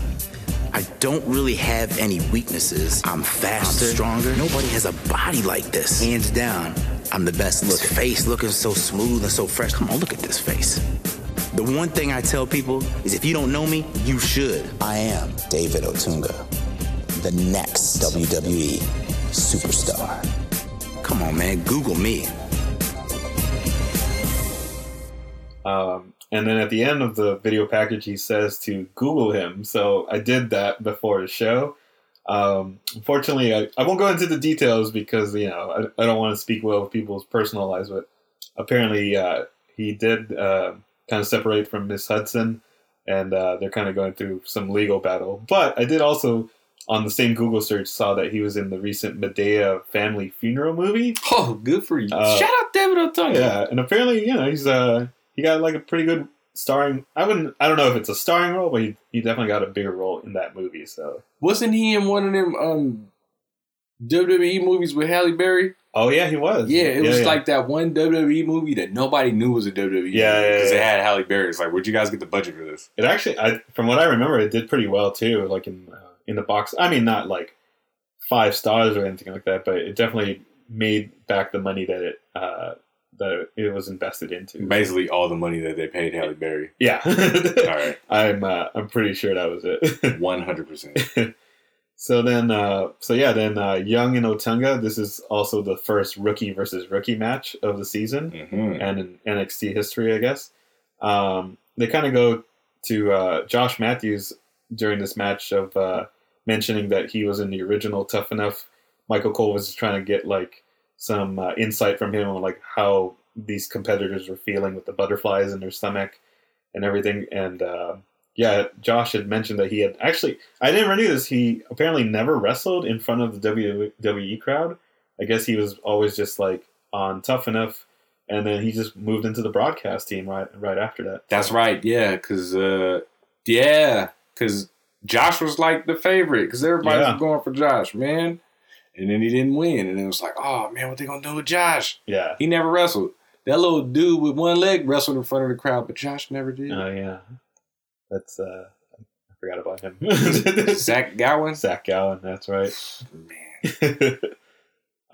I don't really have any weaknesses. I'm faster, I'm stronger. Nobody has a body like this. Hands down, I'm the best looking. Face looking so smooth and so fresh. Come on, look at this face. The one thing I tell people is if you don't know me, you should. I am David Otunga, the next WWE superstar. Come on, man, Google me. Um, and then at the end of the video package, he says to Google him. So I did that before the show. Um, unfortunately, I, I won't go into the details because you know I, I don't want to speak well of people's personal lives. But apparently, uh, he did uh, kind of separate from Miss Hudson, and uh, they're kind of going through some legal battle. But I did also on the same Google search saw that he was in the recent Madea family funeral movie. Oh, good for you! Uh, Shout out David Otunga. Yeah, and apparently, you know, he's uh he got like a pretty good starring. I wouldn't. I don't know if it's a starring role, but he, he definitely got a bigger role in that movie. So. Wasn't he in one of them um WWE movies with Halle Berry? Oh yeah, he was. Yeah, it was yeah. like that one WWE movie that nobody knew was a WWE. Yeah, yeah, because it had Halle Berry. It's like, where'd you guys get the budget for this? It actually, I from what I remember, it did pretty well too. Like in uh, in the box. I mean, not like five stars or anything like that, but it definitely made back the money that it uh that it was invested into. Basically, all the money that they paid Halle Berry. Yeah. All right, I'm uh, I'm pretty sure that was it. one hundred percent. So then, uh, so yeah, then uh, Young and Otunga. This is also the first rookie versus rookie match of the season Mm-hmm. and in NXT history, I guess. Um, they kind of go to uh, Josh Matthews during this match of uh, mentioning that he was in the original Tough Enough. Michael Cole was trying to get like some uh, insight from him on like how these competitors were feeling with the butterflies in their stomach and everything. And uh, yeah, Josh had mentioned that he had actually I never knew this. He apparently never wrestled in front of the WWE crowd. I guess he was always just like on Tough Enough, and then he just moved into the broadcast team right right after that. That's right. Yeah, because uh, yeah, because Josh was like the favorite because everybody Yeah. was going for Josh, man. And then he didn't win, and it was like, oh man, what they gonna do with Josh? Yeah. He never wrestled. That little dude with one leg wrestled in front of the crowd, but Josh never did. Oh yeah. That's uh I forgot about him. Zach Gowen. Zach Gowen, that's right. Man,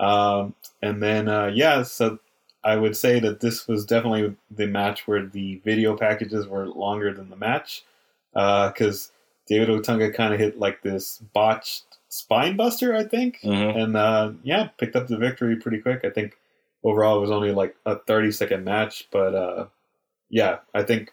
um, and then uh, yeah, so I would say that this was definitely the match where the video packages were longer than the match because David Otunga kind of hit like this botched spine buster, I think, Mhm. and uh, yeah, picked up the victory pretty quick. I think overall it was only like a thirty second match, but uh, yeah, I think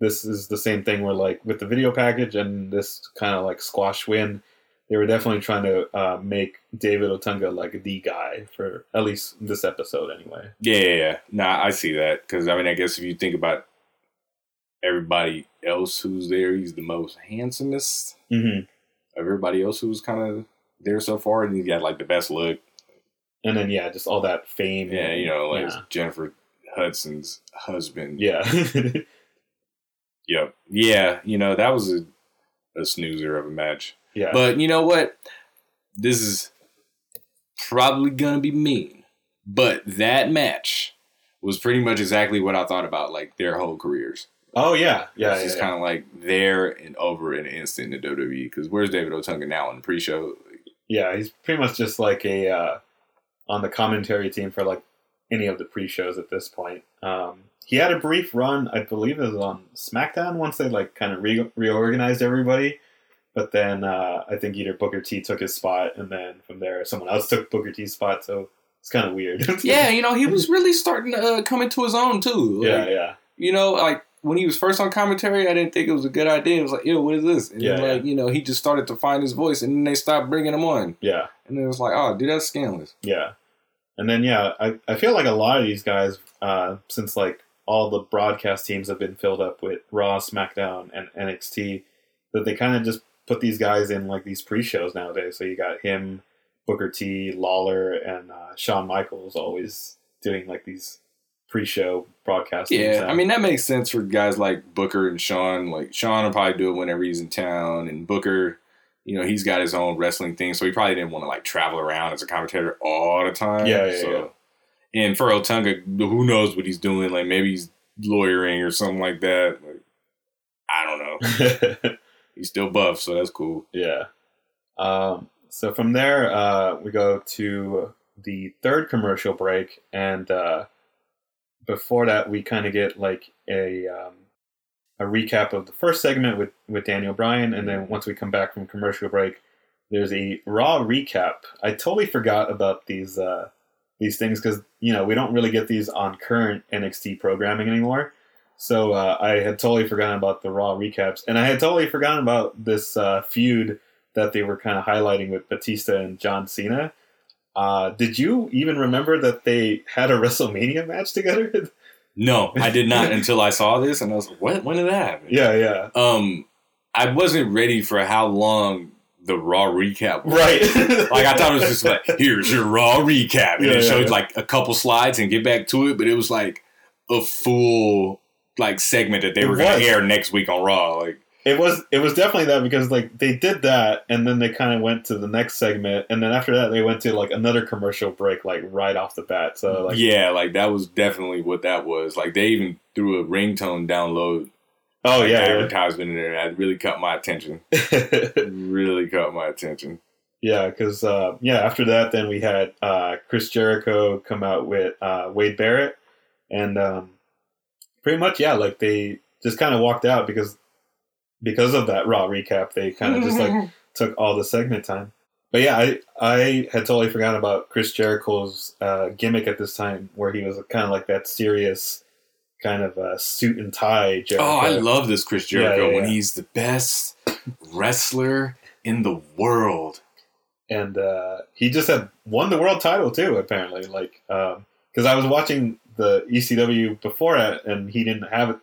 this is the same thing where like with the video package and this kind of like squash win, they were definitely trying to uh, make David Otunga like the guy for at least this episode anyway. Yeah, yeah, yeah. Nah, I see that because I mean, I guess if you think about everybody else who's there, he's the most handsomest Mm-hmm. of everybody else who's kind of there so far, and he's got like the best look. And then yeah, just all that fame. Yeah, you know, like yeah. Jennifer Hudson's husband. yeah. Yep. Yeah, you know, that was a, a snoozer of a match. yeah. But you know what? This is probably gonna be mean. But that match was pretty much exactly what I thought about like their whole careers. Oh yeah, yeah, it's yeah, just yeah. kind of like there and over in an instant in the WWE. Because where's David Otunga now in the pre-show? Yeah, he's pretty much just like a uh, on the commentary team for like any of the pre-shows at this point. Um, he had a brief run, I believe it was on SmackDown once they like kind of re- reorganized everybody. But then uh, I think either Booker T took his spot, and then from there someone else took Booker T's spot. So it's kind of weird. Yeah, you know, he was really starting to uh, come into his own too. yeah, yeah, You know, like when he was first on commentary, I didn't think it was a good idea. It was like, yo, what is this? And Yeah, then, like, you know, he just started to find his voice, and then they stopped bringing him on. yeah. And then it was like, oh, dude, that's scandalous. Yeah. And then yeah, I, I feel like a lot of these guys, uh, since like all the broadcast teams have been filled up with Raw, SmackDown, and NXT, that they kind of just put these guys in like these pre-shows nowadays. So you got him, Booker T, Lawler, and uh, Shawn Michaels always doing like these pre-show broadcasts. Yeah, I mean that makes sense for guys like Booker and Shawn. Like Shawn will probably do it whenever he's in town, and Booker, you know, he's got his own wrestling thing, so he probably didn't want to like travel around as a commentator all the time. Yeah, yeah, so, And for Otunga, who knows what he's doing? Like maybe he's lawyering or something like that. Like, I don't know. he's still buff, so that's cool. Yeah. Um, so from there, uh, we go to the third commercial break, and uh, before that, we kind of get like a um, a recap of the first segment with with Daniel Bryan, and then once we come back from commercial break, there's a Raw recap. I totally forgot about these uh, these things because you know we don't really get these on current NXT programming anymore. So uh, I had totally forgotten about the Raw recaps, and I had totally forgotten about this uh, feud that they were kind of highlighting with Batista and John Cena. Uh, did you even remember that they had a WrestleMania match together? No, I did not until I saw this, and I was like, "What? When did that happen?" yeah, yeah, Um, I wasn't ready for how long the Raw recap was. right. Like I thought it was just like, here's your raw recap, and Yeah, it showed yeah. like a couple slides and get back to it, but it was like a full like segment that they It were gonna air next week on Raw. Like, It was it was definitely that because like they did that and then they kind of went to the next segment and then after that they went to like another commercial break like right off the bat. So like yeah, like that was definitely what that was. Like they even threw a ringtone download oh like, yeah, advertisement in there. That really caught my attention. really caught my attention. yeah, because uh, yeah, after that then we had uh, Chris Jericho come out with uh, Wade Barrett and um, pretty much yeah, like they just kind of walked out because because of that raw recap. They kind of just like took all the segment time. But yeah, I I had totally forgotten about Chris Jericho's uh, gimmick at this time, where he was kind of like that serious kind of uh, suit and tie Jericho. Oh, I love this Chris Jericho Yeah, yeah, when yeah. he's the best wrestler in the world. and uh, he just had won the world title too. Apparently, like because I was watching the ECW before it, and he didn't have it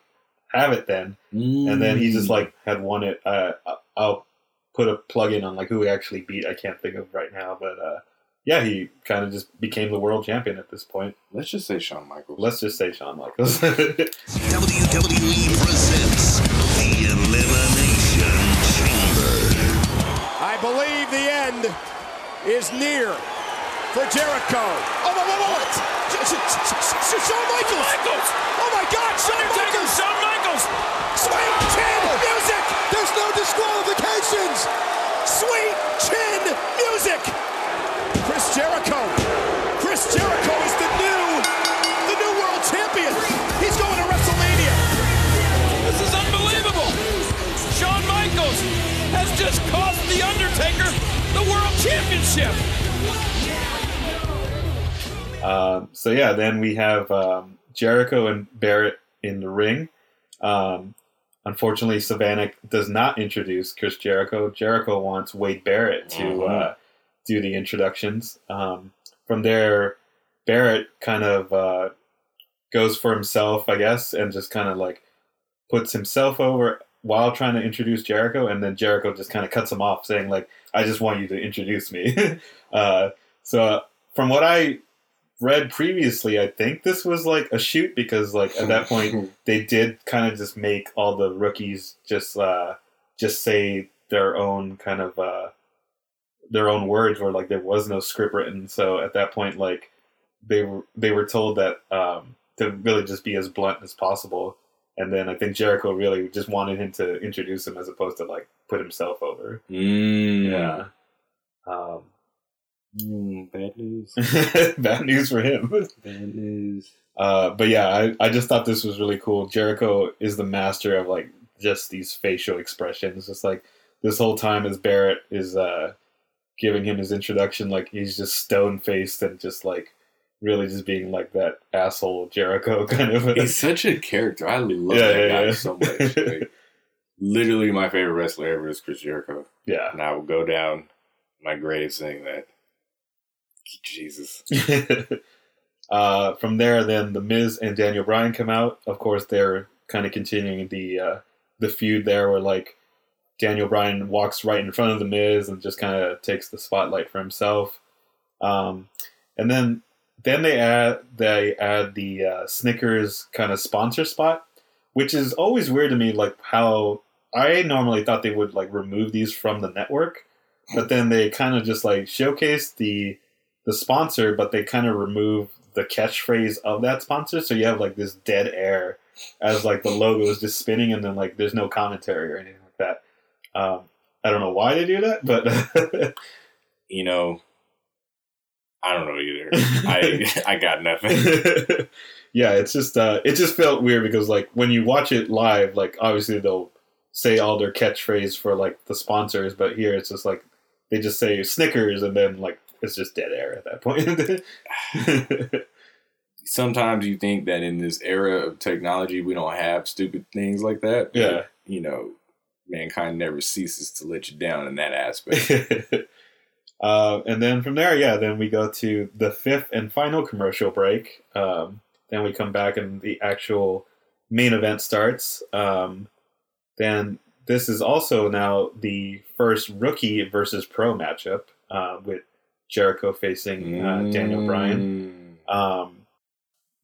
have it then, and then he Mm. just like had won it. Uh, I'll put a plug in on like who he actually beat. I can't think of right now, but uh, yeah, he kind of just became the world champion at this point. let's just say Shawn Michaels. Let's just say Shawn Michaels. WWE presents the Elimination Chamber. I believe the end is near for Jericho. Oh, sh- sh- sh- Shawn Michaels. Michaels. Oh, my God. Shawn Michaels. Shawn Michaels. Sweet chin music. There's no disqualifications. Sweet chin music. Chris Jericho. Chris Jericho is the new, the new world champion. He's going to WrestleMania. This is unbelievable. Shawn Michaels has just cost The Undertaker the World Championship. Um, so yeah, then we have um, Jericho and Barrett in the ring. Um, unfortunately, Savannah does not introduce Chris Jericho. Jericho wants Wade Barrett to Mhm. uh, do the introductions. Um, from there, Barrett kind of uh, goes for himself, I guess, and just kind of like puts himself over while trying to introduce Jericho, and then Jericho just kind of cuts him off, saying like, "I just want you to introduce me." uh, so, from what I read previously, I think this was like a shoot because like at that point they did kind of just make all the rookies just uh, just say their own kind of uh, their own words, where like there was no script written. So at that point, like they were they were told that um, to really just be as blunt as possible. And then I think Jericho really just wanted him to introduce him as opposed to like put himself over. Mm. Yeah. Um, Mm, bad news. bad news for him. Bad news. Uh, but yeah, I, I just thought this was really cool. Jericho is the master of like just these facial expressions. Just like this whole time as Barrett is uh, giving him his introduction, like he's just stone faced and just like really just being like that asshole Jericho kind of. He's such a character. I love Yeah, that yeah, guy yeah. so much. Like, literally, my favorite wrestler ever is Chris Jericho. yeah. And I will go down my grave saying that. Jesus. uh, from there, then the Miz and Daniel Bryan come out. Of course, they're kind of continuing the uh, the feud there, where like Daniel Bryan walks right in front of the Miz and just kind of takes the spotlight for himself. Um, and then then they add they add the uh, Snickers kind of sponsor spot, which is always weird to me. Like how I normally thought they would like remove these from the network, but then they kind of just like showcase the the sponsor, but they kind of remove the catchphrase of that sponsor. So you have like this dead air as like the logo is just spinning, and then like there's no commentary or anything like that. Um, I don't know why they do that, but You know, I don't know either. I I got nothing. yeah, it's just uh, it just felt weird because like when you watch it live, like obviously they'll say all their catchphrase for like the sponsors, but here it's just like they just say Snickers and then like it's just dead air at that point. Sometimes you think that in this era of technology, we don't have stupid things like that. but, Yeah. You know, mankind never ceases to let you down in that aspect. uh, and then from there, yeah, then we go to the fifth and final commercial break. Um, then we come back and the actual main event starts. Um, then this is also now the first rookie versus pro matchup uh, with Jericho facing uh, Daniel Bryan. Mm. Um,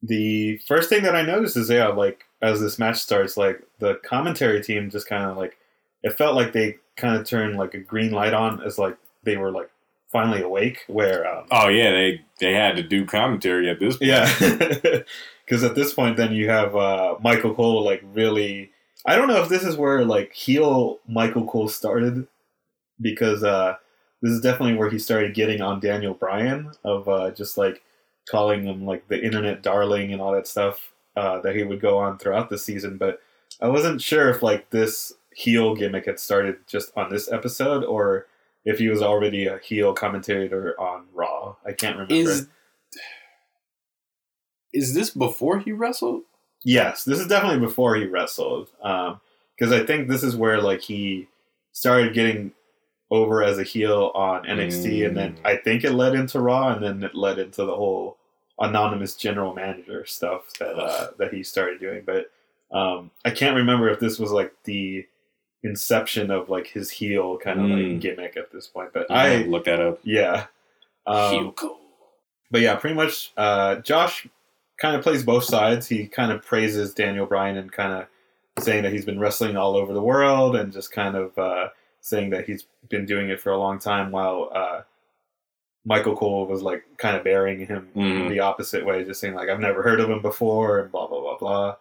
the first thing that I noticed is, yeah, like as this match starts, like the commentary team just kind of like it felt like they kind of turned like a green light on as like they were like finally awake. Where um, Oh yeah, they they had to do commentary at this point. yeah, because at this point, then you have uh, Michael Cole like really. I don't know if this is where like heel Michael Cole started, because uh, this is definitely where he started getting on Daniel Bryan of uh, just like calling him like the internet darling and all that stuff uh, that he would go on throughout the season. But I wasn't sure if like this heel gimmick had started just on this episode or if he was already a heel commentator on Raw. I can't remember. Is is this before he wrestled? Yes, this is definitely before he wrestled. Because I think this is where like he started getting over as a heel on NXT, and then I think it led into Raw, and then it led into the whole anonymous general manager stuff that uh, that he started doing. But um, I can't remember if this was like the inception of like his heel kind of Mm. like gimmick at this point. But I I look that up. yeah. Um, but yeah, pretty much. Uh, Josh kind of plays both sides. He kind of praises Daniel Bryan and kind of saying that he's been wrestling all over the world and just kind of uh, saying that he's been doing it for a long time. While uh, Michael Cole was like kind of burying him Mhm. the opposite way, just saying like I've never heard of him before and blah blah blah blah.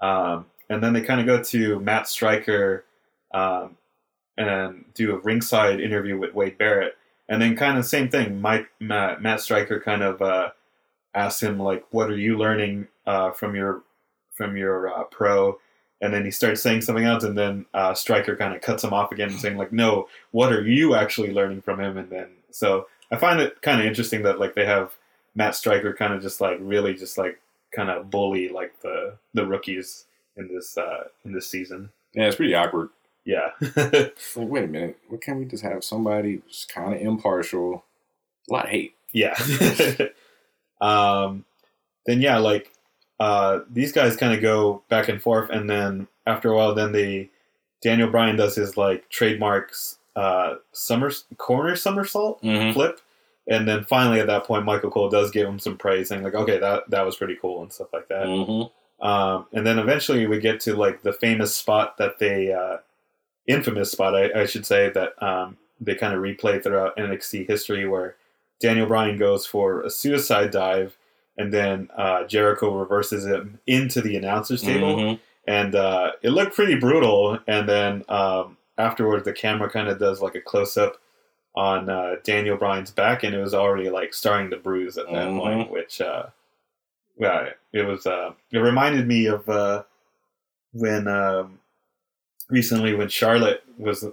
Um, and then they kind of go to Matt Striker um, and do a ringside interview with Wade Barrett, and then kind of same thing. Mike Matt, Matt Striker kind of uh, asks him like, "What are you learning uh, from your from your uh, pro?" And then he starts saying something else, and then uh, Striker kind of cuts him off again, and saying like, "No, what are you actually learning from him?" And then so I find it kind of interesting that like they have Matt Striker kind of just like really just like kind of bully like the the rookies in this uh in this season. Yeah, it's pretty awkward. Yeah. Like, wait a minute, what can't we just have somebody who's kind of impartial? A lot of hate. Yeah. um, then yeah, like uh, these guys kind of go back and forth, and then after a while, then they Daniel Bryan does his like trademarks uh, summer corner somersault Mhm. flip, and then finally at that point, Michael Cole does give him some praise, saying like, okay, that that was pretty cool and stuff like that. Mhm. Um, and then eventually we get to like the famous spot that they, uh, infamous spot, I, I should say, that um, they kind of replay throughout NXT history, where Daniel Bryan goes for a suicide dive, and then uh, Jericho reverses him into the announcers table, Mhm. and uh, it looked pretty brutal. And then um, afterwards, the camera kind of does like a close up on uh, Daniel Bryan's back, and it was already like starting to bruise at that Mhm. point, which. Uh, yeah, it was. Uh, it reminded me of uh, when um, recently when Charlotte was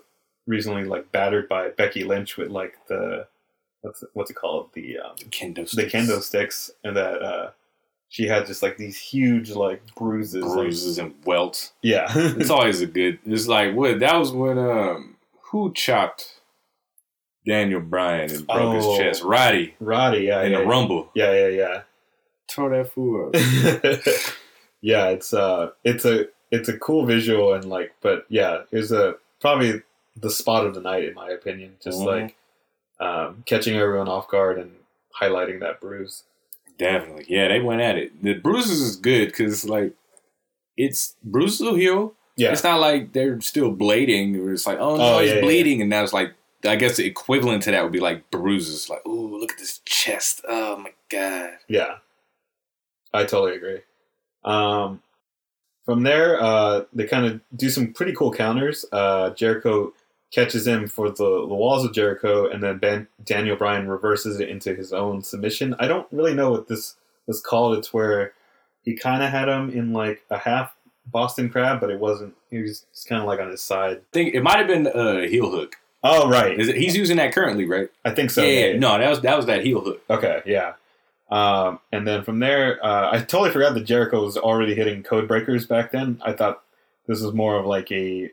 recently like battered by Becky Lynch with like the what's it- what's it called the um, Kendo the kendo sticks, and that uh, she had just like these huge like bruises, bruises and welts. yeah, It's always a good. It's like what that was when um who chopped Daniel Bryan and broke Oh. his chest. Roddy Roddy, yeah, in yeah, the Rumble. yeah, yeah, yeah. Tore that fool up. yeah, it's uh it's a it's a cool visual and like but yeah, it was a probably the spot of the night in my opinion. Just Mhm. like um catching everyone off guard and highlighting that bruise. Definitely, yeah, they went at it. The bruises is good because like it's bruises will heal. Yeah. It's not like they're still bleeding. Or it's like, oh no, Oh, he's yeah, yeah. bleeding, and now it's like, I guess the equivalent to that would be like bruises. Like, ooh, look at this chest. Oh my god. Yeah. I totally agree. Um from there, uh they kind of do some pretty cool counters. Uh Jericho catches him for the, the walls of Jericho, and then ben, Daniel Bryan reverses it into his own submission. I don't really know what this was called. It's where he kind of had him in like a half Boston crab, but it wasn't. He was kind of like on his side. I think it might have been a uh, heel hook. Oh, right. Is it, he's using that currently, right? I think so. yeah, yeah. no, that was that was that heel hook. Okay, yeah. Um, and then from there, uh, I totally forgot that Jericho was already hitting code breakers back then. I thought this was more of like a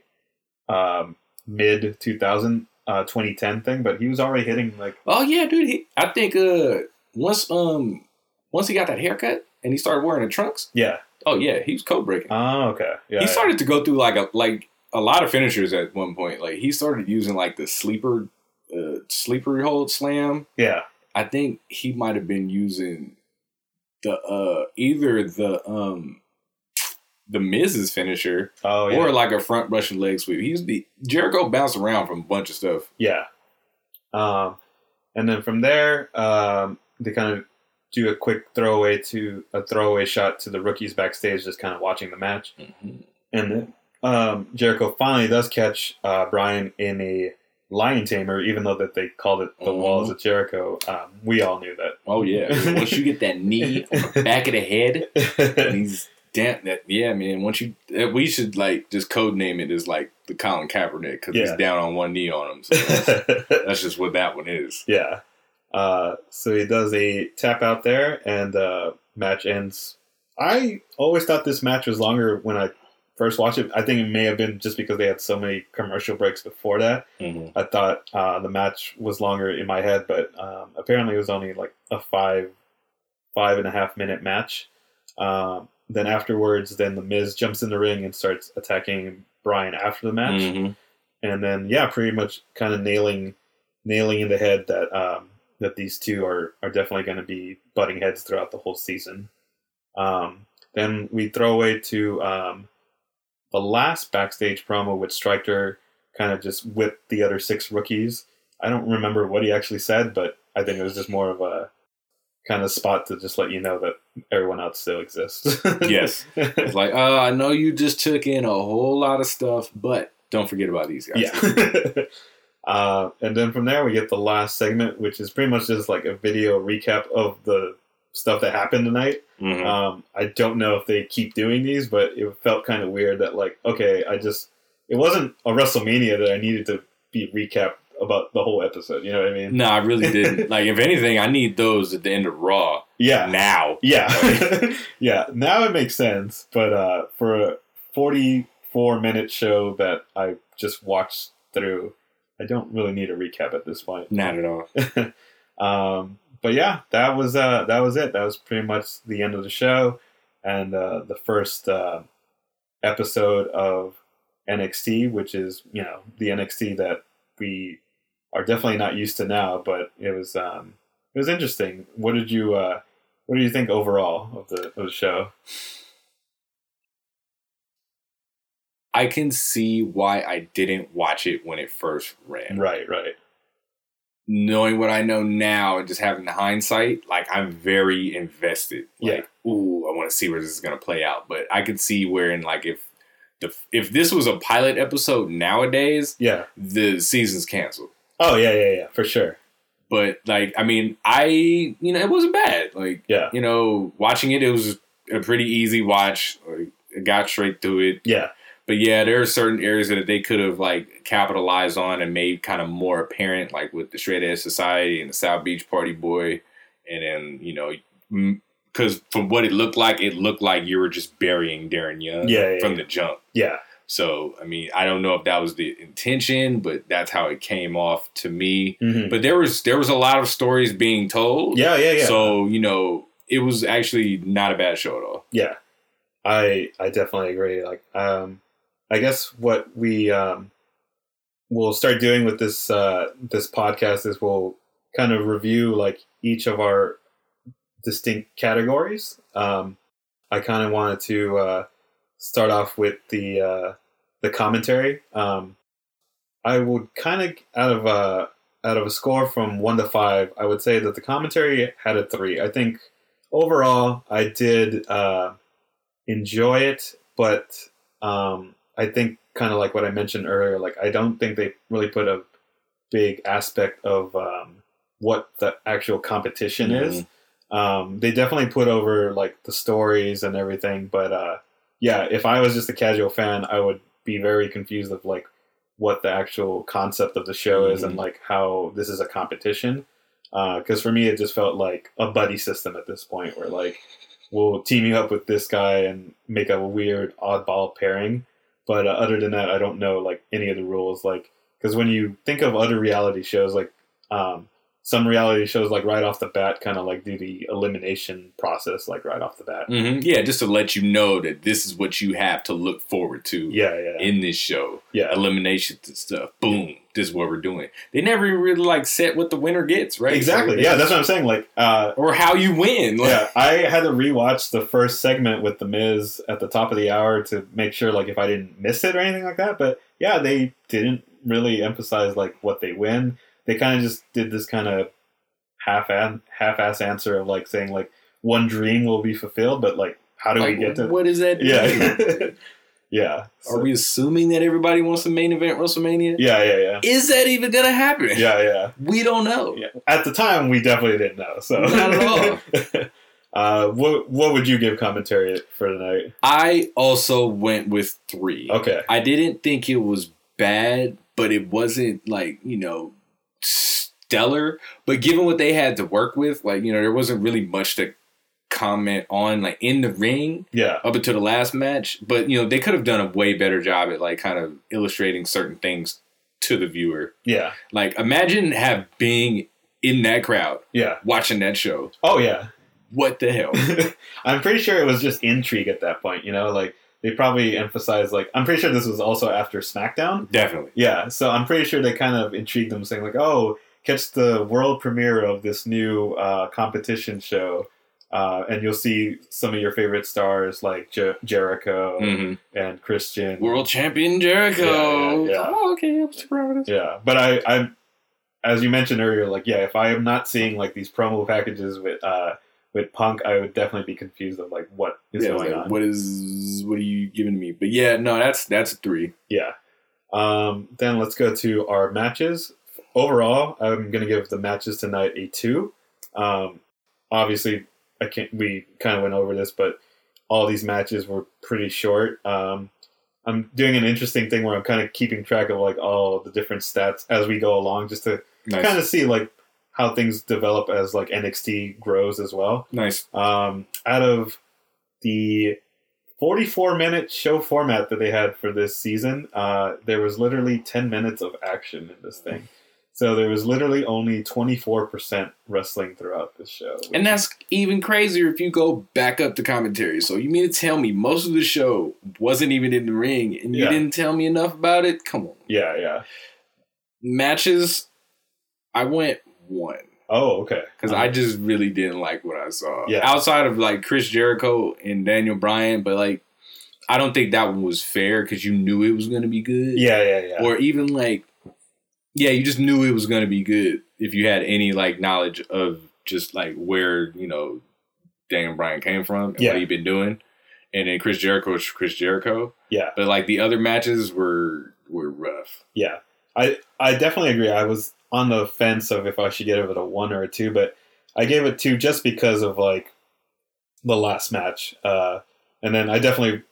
um, mid 2000, uh, 2010 thing, but he was already hitting like, Oh yeah, dude. He, I think uh once um once he got that haircut and he started wearing the trunks. yeah. Oh yeah, he was code breaking. Oh, okay. Yeah. he yeah. started to go through like a like a lot of finishers at one point. Like he started using like the sleeper uh, sleeper hold slam. Yeah. I think he might have been using the uh either the um the Miz's finisher Oh, yeah. or like a front Russian leg sweep. He's the Jericho bounced around from a bunch of stuff. Yeah. Um, and then from there, um, they kind of do a quick throwaway to a throwaway shot to the rookies backstage, just kind of watching the match. Mhm. And then um, Jericho finally does catch uh, Bryan in a lion tamer, even though that they called it the Mhm. walls of Jericho. Um, we all knew that. Oh yeah, once you get that knee on the back of the head, he's damn that. Yeah, man. Once you, we should like just code name it as like the Colin Kaepernick because Yeah. he's down on one knee on him. So that's, that's just what that one is. yeah. Uh, so he does a tap out there, and uh, match ends. I always thought this match was longer when I first watched it. I think it may have been just because they had so many commercial breaks before that. Mhm. I thought uh, the match was longer in my head, but um, apparently it was only like a five, five and a half minute match. Um, then afterwards, then the Miz jumps in the ring and starts attacking Bryan after the match, Mhm. and then yeah, pretty much kind of nailing, nailing in the head that um, that these two are are definitely going to be butting heads throughout the whole season. Um, then we throw away to um, the last backstage promo with Striker kind of just with the other six rookies. I don't remember what he actually said, but I think it was just more of a kind of spot to just let you know that everyone else still exists. Yes, it's like uh, I know you just took in a whole lot of stuff, but don't forget about these guys. yeah. uh, and then from there, we get the last segment, which is pretty much just like a video recap of the stuff that happened tonight. Mhm. Um, I don't know if they keep doing these, but it felt kind of weird that like, okay, I just it wasn't a WrestleMania that I needed to be recapped about the whole episode. You know what I mean? No, I really didn't. like, if anything, I need those at the end of Raw. Yeah. now. Yeah, yeah. Now it makes sense, but uh, for a forty-four minute show that I just watched through, I don't really need a recap at this point. Not at all. um, but yeah, that was uh, that was it. That was pretty much the end of the show, and uh, the first uh, episode of NXT, which is you know the NXT that we are definitely not used to now. But it was um, it was interesting. What did you uh, what do you think overall of the of the show? I can see why I didn't watch it when it first ran. Right, right. Knowing what I know now and just having the hindsight, like I'm very invested. Like, ooh, I want to see where this is gonna play out. But I could see where in like if the if this was a pilot episode nowadays, Yeah. the season's canceled. Oh yeah, yeah, yeah, for sure. But like, I mean, I you know it wasn't bad. Like, Yeah. you know, watching it, it was a pretty easy watch. Like, I got straight through it. Yeah. But yeah, there are certain areas that they could have like capitalized on and made kind of more apparent, like with the Straight Edge Society and the South Beach Party Boy, and then you know, because from what it looked like, it looked like you were just burying Darren Young Yeah, yeah, from yeah. the jump. Yeah. So I mean, I don't know if that was the intention, but that's how it came off to me. Mhm. But there was there was a lot of stories being told. Yeah, yeah, yeah. So you know, it was actually not a bad show at all. Yeah, I I definitely agree. Like, um, I guess what we um, will start doing with this uh, this podcast is we'll kind of review like each of our distinct categories. Um, I kind of wanted to uh, start off with the uh, the commentary. Um, I would kind of out of a out of a score from one to five, I would say that the commentary had a three. I think overall, I did uh, enjoy it, but um, I think kind of like what I mentioned earlier, like I don't think they really put a big aspect of um, what the actual competition is. Um, they definitely put over like the stories and everything, but uh, yeah, if I was just a casual fan, I would be very confused of like what the actual concept of the show is and Mhm. like how this is a competition. Because for me, it just felt like a buddy system at this point, where like we'll team you up with this guy and make a weird oddball pairing. But uh, other than that, I don't know like any of the rules. Like because when you think of other reality shows, like um, some reality shows, like right off the bat, kind of like do the elimination process, like right off the bat. hmm Yeah, just to let you know that this is what you have to look forward to. Yeah, yeah. In this show, Yeah. eliminations and stuff. Boom, this is what we're doing. They never really like set what the winner gets, right? Exactly. Yeah, that's what I'm saying. Like, uh, or how you win. Like, yeah, I had to rewatch the first segment with the Miz at the top of the hour to make sure, like, if I didn't miss it or anything like that. But yeah, they didn't really emphasize like what they win. They kind of just did this kind of half half ass answer of like saying like one dream will be fulfilled, but like how do Like, we get to what is that? Yeah, yeah, Are we assuming that everybody wants to main event WrestleMania? yeah, yeah, yeah, Is that even gonna happen? yeah, yeah. We don't know. Yeah. At the time, we definitely didn't know. So Not at all. uh, what what would you give commentary for tonight? I also went with three. Okay. I didn't think it was bad, but it wasn't like, you know, stellar. But given what they had to work with, like, you know, there wasn't really much to comment on, like, in the ring Yeah, up until the last match. But, you know, they could have done a way better job at, like, kind of illustrating certain things to the viewer. yeah, Like, imagine have being in that crowd yeah. watching that show. Oh yeah. What the hell? I'm pretty sure it was just intrigue at that point. You know, like they probably emphasized like I'm pretty sure this was also after SmackDown. Definitely. Yeah, so I'm pretty sure they kind of intrigued them, saying like, "Oh, catch the world premiere of this new uh, competition show." Uh, and you'll see some of your favorite stars like Jer- Jericho Mhm. and Christian. World champion Jericho. Yeah, yeah, yeah. Oh, okay. I'm surprised. Yeah, but I, I'm, as you mentioned earlier, like yeah, if I am not seeing like these promo packages with uh with Punk, I would definitely be confused of like what is yeah, going like, on. What is what are you giving me? But yeah, no, that's that's three. Yeah. Um, then let's go to our matches. Overall, I'm going to give the matches tonight a two. Um, obviously, I can't. We kind of went over this, but all these matches were pretty short. Um, I'm doing an interesting thing where I'm kind of keeping track of like all the different stats as we go along, just to Nice. kind of see like how things develop as like NXT grows as well. Nice. Um, out of the 44 minute show format that they had for this season, uh, there was literally 10 minutes of action in this thing. So there was literally only 24% wrestling throughout the show. And that's even crazier if you go back up the commentary. So you mean to tell me most of the show wasn't even in the ring and you Yeah. didn't tell me enough about it? Come on. Yeah, yeah. Matches, I went one. Oh, okay. Because I just really didn't like what I saw. Yeah. Outside of like Chris Jericho and Daniel Bryan, but like I don't think that one was fair because you knew it was going to be good. Yeah, yeah, yeah. Or even like, yeah, you just knew it was going to be good if you had any like knowledge of just like where you know Daniel Bryan came from and Yeah. what he'd been doing. And then Chris Jericho is Chris Jericho. Yeah. But like the other matches were were rough. Yeah, I I definitely agree. I was on the fence of if I should give it a one or a two, but I gave it two just because of like the last match. Uh, and then I definitely,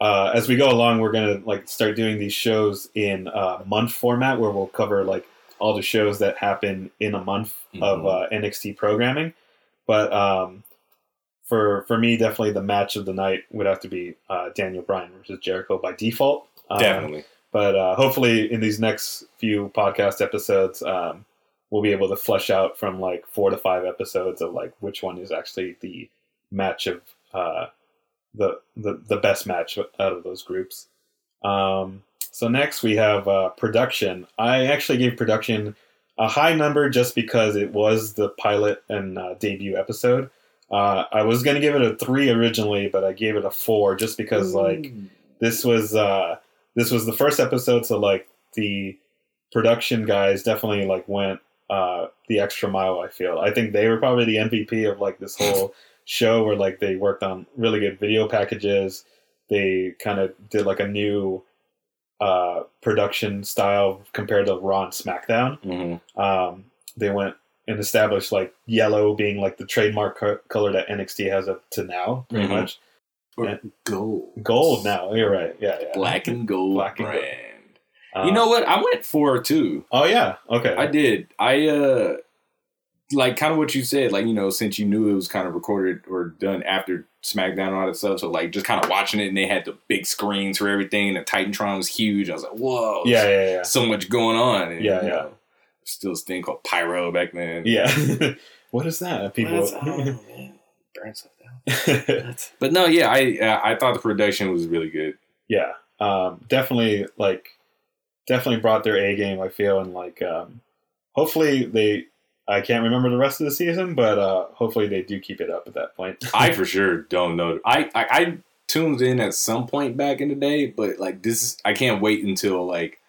uh, as we go along, we're gonna like start doing these shows in uh, month format where we'll cover like all the shows that happen in a month of uh, NXT programming. But um, for for me, definitely the match of the night would have to be uh, Daniel Bryan versus Jericho by default. Um, Definitely. But uh, hopefully, in these next few podcast episodes, um, we'll be able to flesh out from like four to five episodes of like which one is actually the match of uh, the, the the best match out of those groups. Um, so next we have uh, production. I actually gave production a high number just because it was the pilot and uh, debut episode. Uh, I was gonna give it a three originally, but I gave it a four just because like this was uh, this was the first episode, so like the production guys definitely like went uh, the extra mile. I feel I think they were probably the MVP of like this whole show, where like they worked on really good video packages. They kind of did like a new uh, production style compared to Raw and SmackDown. Mm-hmm. Um, they went and established like yellow being like the trademark co- color that NXT has up to now, pretty Mhm. much. Or And- gold. Gold now. You're right. Yeah, yeah. Black and gold Black and gold. brand. Uh, you know what? I went four too. Oh yeah. Okay. I did. I uh like kind of what you said, like, you know, since you knew it was kind of recorded or done after SmackDown and all that stuff. So like just kind of watching it and they had the big screens for everything and the Titantron was huge. I was like, whoa. Yeah, yeah, yeah. So much going on. And, Yeah, yeah. know, still this thing called pyro back then. Yeah. what is that? People. That's- I don't know, man. Burn stuff down. But no, yeah, I uh, I thought the production was really good. yeah. Um, definitely like definitely brought their A game. I feel and like um, hopefully they. I can't remember the rest of the season, but uh, hopefully they do keep it up at that point. I for sure don't know. I, I I tuned in at some point back in the day, but like this, is, I can't wait until like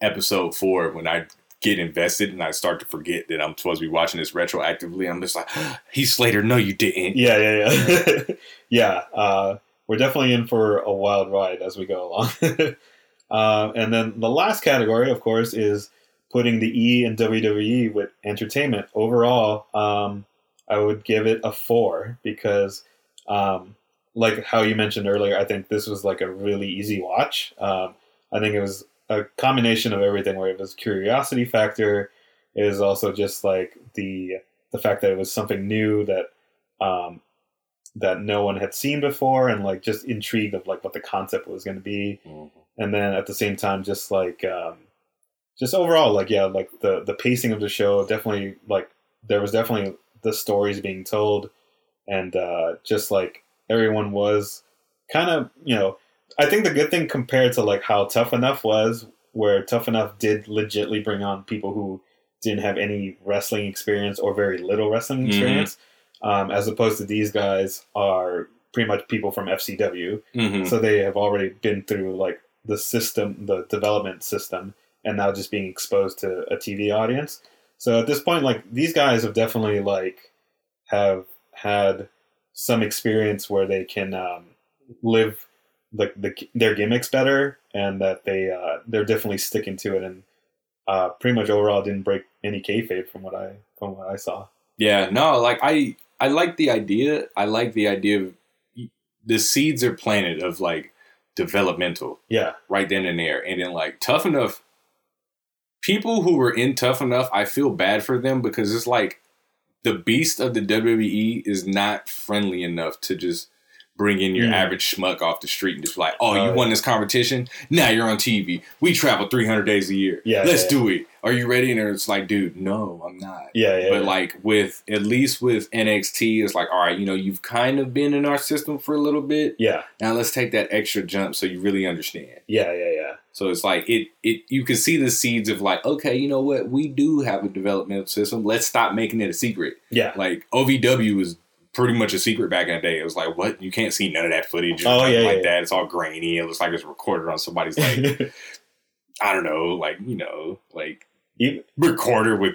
episode four when I get invested and I start to forget that I'm supposed to be watching this retroactively. I'm just like, he's Slater. No, you didn't. Yeah, yeah, yeah. yeah. Uh, we're definitely in for a wild ride as we go along. uh, and then the last category, of course, is putting the E in WWE with entertainment. Overall, um, I would give it a four because, um, like how you mentioned earlier, I think this was like a really easy watch. Um, I think it was a combination of everything where it was curiosity factor. It was also just like the the fact that it was something new that um, that no one had seen before, and like just intrigued of like what the concept was going to be, and then at the same time, just like um, just overall, like yeah, like the the pacing of the show definitely like there was definitely the stories being told, and uh, just like everyone was kind of you know I think the good thing compared to like how Tough Enough was, where Tough Enough did legitly bring on people who didn't have any wrestling experience or very little wrestling Mhm. experience, um, as opposed to these guys are pretty much people from FCW, Mhm. so they have already been through like the system, the development system, and now just being exposed to a TV audience. So at this point, like these guys have definitely like have had some experience where they can um, live the, the their gimmicks better, and that they uh, they're definitely sticking to it, and uh, pretty much overall didn't break any kayfabe from what I from what I saw. Yeah, no, like I I like the idea. I like the idea of the seeds are planted of like developmental Yeah, right then and there, and then like tough enough. people who were in tough enough, I feel bad for them because it's like the beast of the WWE is not friendly enough to just bring in your Mm. average schmuck off the street and just like, oh, you won this competition? Now you're on TV. We travel 300 days a year. Yeah, Let's yeah. do it. Are you ready? And it's like, dude, no, I'm not. Yeah, yeah. But like with at least with NXT, it's like, all right, you know, you've kind of been in our system for a little bit. yeah, Now let's take that extra jump so you really understand. yeah, yeah, yeah. So it's like it it you can see the seeds of like, okay, you know what, we do have a developmental system. Let's stop making it a secret. Yeah. Like OVW was pretty much a secret back in the day. It was like, what? You can't see none of that footage Oh, yeah, like yeah. that. It's all grainy. It looks like it's recorded on somebody's like I don't know, like, you know, like Even- recorder with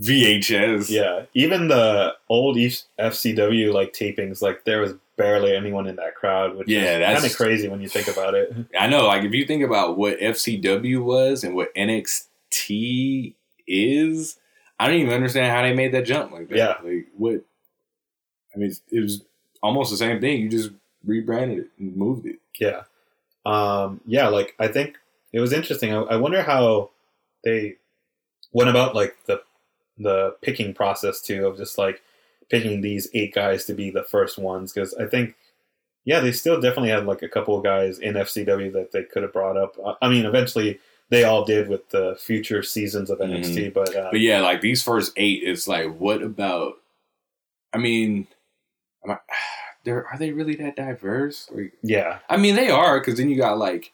VHS. yeah, even the old FCW like tapings, like there was barely anyone in that crowd, which Yeah, is that's- kind of crazy when you think about it. I know, like if you think about what FCW was and what NXT is, I don't even understand how they made that jump like that. Yeah. Like what I mean, it's- it was almost the same thing. You just rebranded it and moved it. Yeah. Um, yeah, like I think it was interesting. I, I wonder how they went about like the the picking process too of just like picking these eight guys to be the first ones because I think yeah they still definitely had like a couple of guys in FCW that they could have brought up. I mean, eventually they all did with the future seasons of NXT, but uh, But yeah, like these first eight, it's like, what about? I mean, am I, they're are they really that diverse? Like, yeah, I mean, they are because then you got like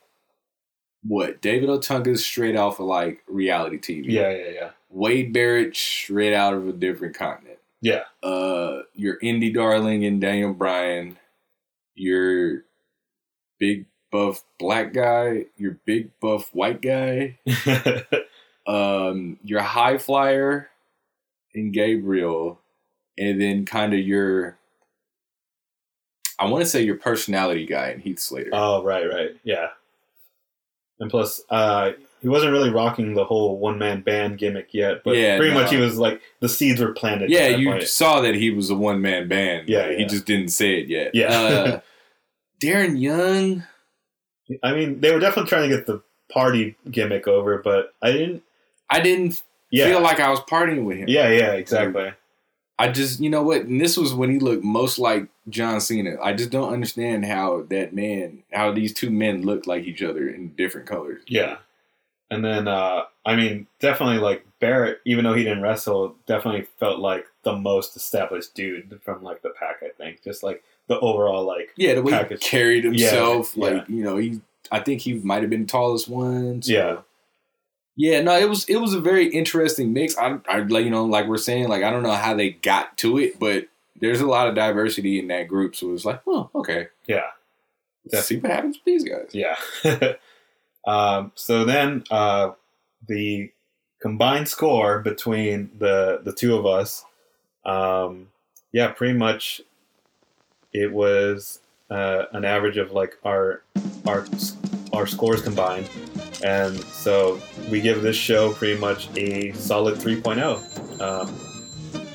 what David Otunga's straight off of like reality TV. yeah, yeah, yeah, Wade Barrett straight out of a different continent. yeah, Uh, your indie darling and Daniel Bryan, your big buff black guy, your big buff white guy, um, your high flyer and Gabriel, and then kind of your I want to say your personality guy and Heath Slater. Oh, right, right. Yeah. And plus, uh, he wasn't really rocking the whole one man band gimmick yet, but Yeah, pretty no. much he was like the seeds were planted. yeah, you point. saw that he was a one man band. Yeah, but he just didn't say it yet. Yeah. Uh, Darren Young. I mean, they were definitely trying to get the party gimmick over, but I didn't. I didn't Yeah, feel like I was partying with him. yeah, yeah, exactly. I just, you know what? And this was when he looked most like John Cena. I just don't understand how that man, how these two men looked like each other in different colors. Yeah. And then, uh, I mean, definitely like Barrett, even though he didn't wrestle, definitely felt like the most established dude from like the pack. I think just like the overall like Yeah, the way package. he carried himself, Yeah, yeah. like you know, he. I think he might have been the tallest one. so- Yeah. Yeah. No, it was it was a very interesting mix. I, I like you know, like we're saying, like I don't know how they got to it, but there's a lot of diversity in that group. So it was like, oh, okay, Yeah. let's see what happens with these guys. Yeah. um, so then uh, the combined score between the the two of us, um, yeah, pretty much it was uh, an average of like our our our scores combined, and so we give this show pretty much a solid 3.0. Um,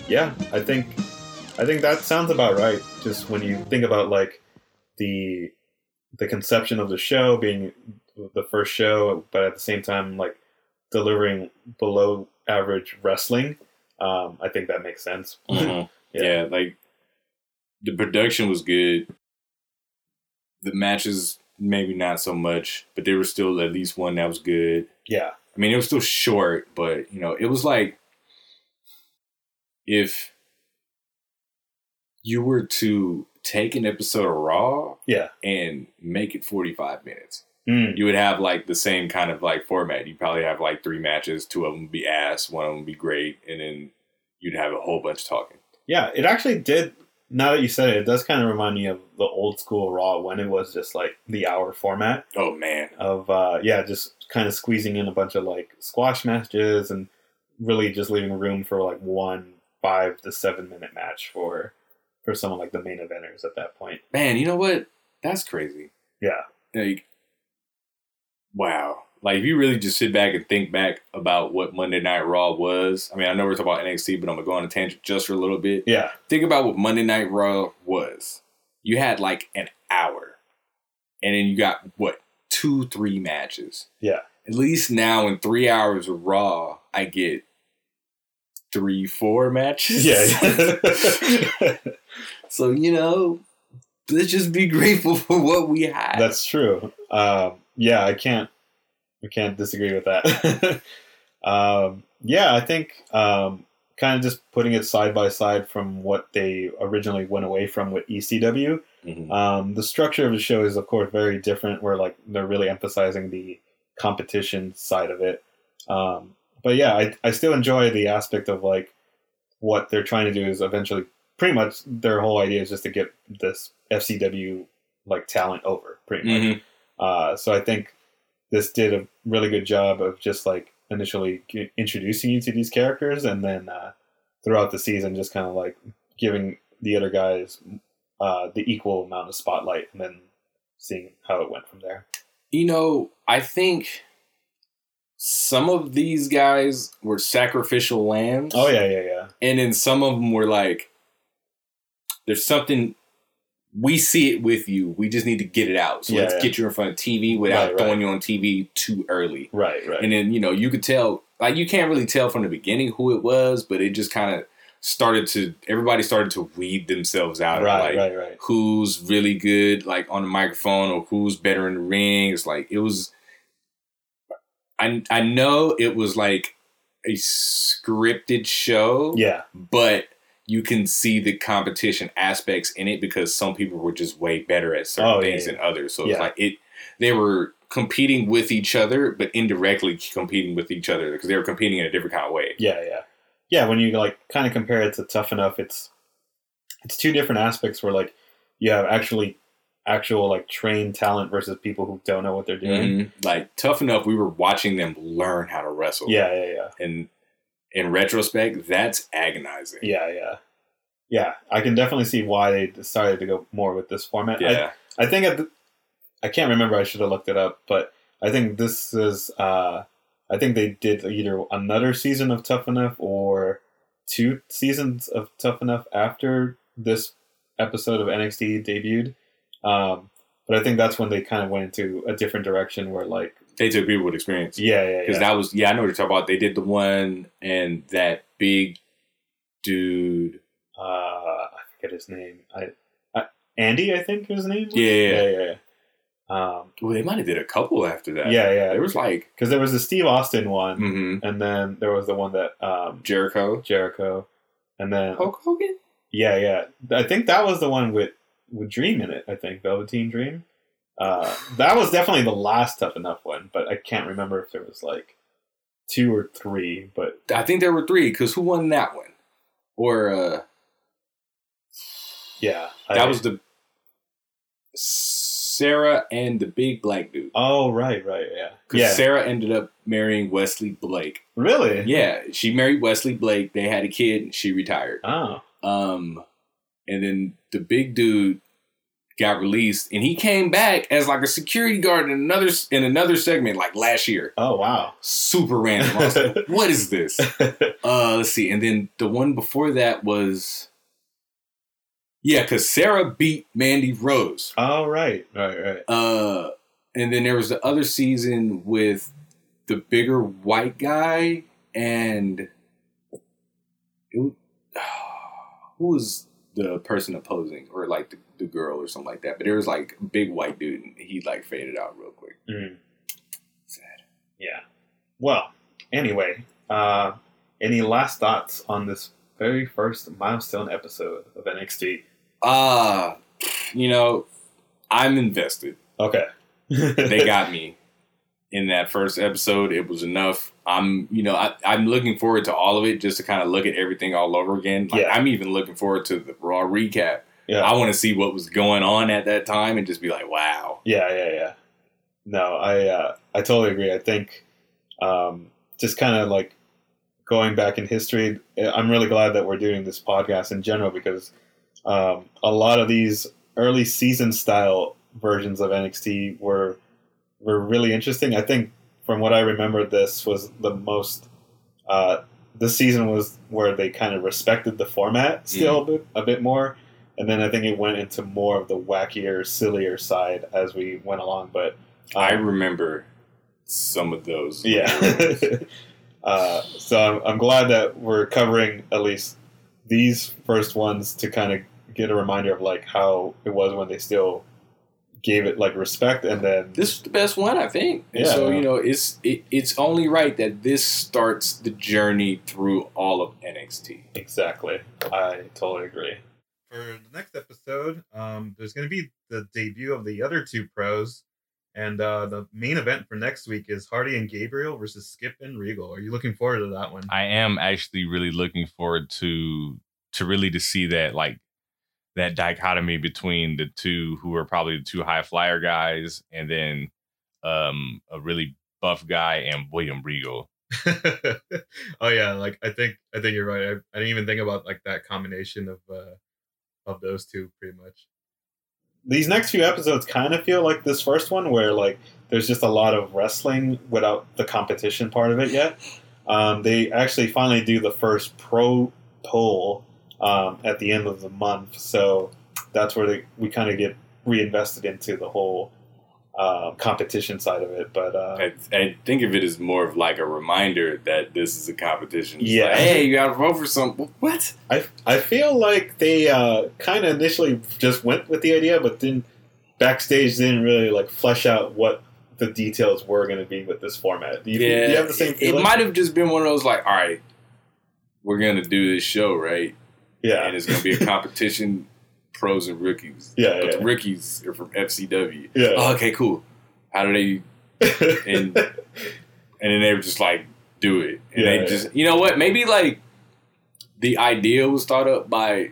yeah, I think I think that sounds about right. Just when you think about like the the conception of the show being the first show, but at the same time, like delivering below average wrestling. Um, I think that makes sense. Mhm. yeah. like the production was good. The matches maybe not so much, but there was still at least one that was good. Yeah. I mean, it was still short, but you know, it was like if you were to take an episode of Raw Yeah. and make it 45 minutes. Mm. You would have like the same kind of like format. You'd probably have like three matches, two of them would be ass, one of them would be great, and then you'd have a whole bunch talking. Yeah, it actually did. Now that you said it, it does kind of remind me of the old school Raw when it was just like the hour format Oh man. of uh, yeah, just kind of squeezing in a bunch of like squash matches and really just leaving room for like one five to seven minute match for for someone like the main eventers at that point. Man, you know what? That's crazy. Yeah, Like, wow. Like, if you really just sit back and think back about what Monday Night Raw was, I mean, I know we're talking about NXT, but I'm going to go on a tangent just for a little bit. yeah, Think about what Monday Night Raw was. You had like an hour, and then you got what, two, three matches. yeah, At least now in three hours of Raw, I get three, four matches. Yeah. so you know, let's just be grateful for what we had. That's true. Um, yeah, I can't. I can't disagree with that. um, yeah, I think um, kind of just putting it side by side from what they originally went away from with ECW. Mhm. Um, the structure of the show is, of course, very different. Where like they're really emphasizing the competition side of it. Um, but yeah, I, I still enjoy the aspect of like what they're trying to do is eventually pretty much their whole idea is just to get this FCW like talent over pretty much. Mhm. Uh, so I think this did a really good job of just like initially introducing you to these characters and then uh, throughout the season just kind of like giving the other guys uh, the equal amount of spotlight and then seeing how it went from there. You know, I think some of these guys were sacrificial lambs. Oh yeah, yeah, yeah. and then some of them were like, "There's something." We see it with you. We just need to get it out. So Yeah, let's yeah. get you in front of TV without Right, right. throwing you on TV too early. Right, right. And then, you know, you could tell, like, you can't really tell from the beginning who it was, but it just kind of started to, everybody started to weed themselves out. of, Right, like, right, right. Who's really good, like, on the microphone or who's better in the ring. It's like, it was, I, I know it was like a scripted show. Yeah. But you can see the competition aspects in it because some people were just way better at certain Oh, things yeah. than others. So Yeah. it's like it, they were competing with each other, but indirectly competing with each other because they were competing in a different kind of way. Yeah, yeah, yeah. When you like kind of compare it to Tough Enough, it's it's two different aspects where like you have actually actual like trained talent versus people who don't know what they're doing. Mhm. Like tough enough, we were watching them learn how to wrestle. Yeah, yeah, yeah. And in retrospect, that's agonizing. Yeah, yeah, yeah. I can definitely see why they decided to go more with this format. Yeah. I, I think at the, I can't remember. I should have looked it up, but I think this is. Uh, I think they did either another season of Tough Enough or two seasons of Tough Enough after this episode of NXT debuted. Um, but I think that's when they kind of went into a different direction where like They took people with experience. Yeah, yeah, yeah. Because yeah. that was yeah, I know what you're talking about. They did the one and that big dude. uh, I forget his name. I, I Andy, I think his name. was? Yeah, yeah, yeah, yeah. Um, well, they might have did a couple after that. Yeah, yeah. There was like because there was the Steve Austin one, Mhm. and then there was the one that um, Jericho, Jericho, and then Hulk Hogan. Yeah, yeah. I think that was the one with with Dream in it. I think Velveteen Dream. Uh, that was definitely the last tough enough one, but I can't remember if there was like two or three. But I think there were three. Because who won that one? Or uh yeah, that I- was the Sara and the big black dude. Oh right, right, yeah, Because yeah. Sara ended up marrying Wesley Blake. Really? Yeah, she married Wesley Blake. They had a kid. and She retired. Oh. Um, and then the big dude got released, and he came back as like a security guard in another in another segment, like last year. Oh wow, super random. I was like, what is this? Uh, let's see. And then the one before that was. Yeah, because Sara beat Mandy Rose. Oh right, right, right. Uh, and then there was the other season with the bigger white guy and it, who was the person opposing or like the, the girl or something like that. But there was like a big white dude and he like faded out real quick. Mm. Yeah. Well, anyway, uh, any last thoughts on this very first milestone episode of NXT? Uh, you know, I'm invested. Okay. they got me in that first episode. It was enough. I'm, you know, I, I'm looking forward to all of it just to kind of look at everything all over again. Like, Yeah. I'm even looking forward to the Raw recap. Yeah. I want to see what was going on at that time and just be like, wow. Yeah, yeah, yeah. No, I uh, I totally agree. I think um, just kind of like going back in history, I'm really glad that we're doing this podcast in general because um, a lot of these early season style versions of NXT were were really interesting. I think from what I remember, this was the most. Uh, this season was where they kind of respected the format still a, bit, a bit more, and then I think it went into more of the wackier, sillier side as we went along. But I remember some of those. Yeah. uh, so I'm, I'm glad that we're covering at least these first ones to kind of get a reminder of like how it was when they still gave it like respect and then this is the best one I think. And Yeah. so you know, it's it, it's only right that this starts the journey through all of NXT. Exactly. I totally agree. For the next episode, um, there's going to be the debut of the other two pros, and uh, the main event for next week is Hardy and Gabriel versus Skip and Regal. Are you looking forward to that one? I am actually really looking forward to to really to see that like that dichotomy between the two who are probably the two high flyer guys and then um a really buff guy and William Regal. oh yeah, like I think I think you're right. I, I didn't even think about like that combination of uh, of those two pretty much. These next few episodes kind of feel like this first one, where like there's just a lot of wrestling without the competition part of it yet. Um, they actually finally do the first pro poll um, at the end of the month, so that's where they, we kind of get reinvested into the whole uh, competition side of it. But uh, I, I think of it as more of like a reminder that this is a competition. It's Yeah. like, hey, you got to vote for something. What? I I feel like they uh, kind of initially just went with the idea, but then backstage didn't really like flesh out what the details were going to be with this format. Do you, do you have the same it, it might have just been one of those like, all right, we're gonna do this show, right? Yeah. and it's gonna be a competition, pros and rookies. Yeah, but yeah. the rookies are from FCW. Yeah. Oh, okay, cool. How do they? And and then they were just like, do it, and Yeah, they just, you know what? Maybe like the idea was thought up by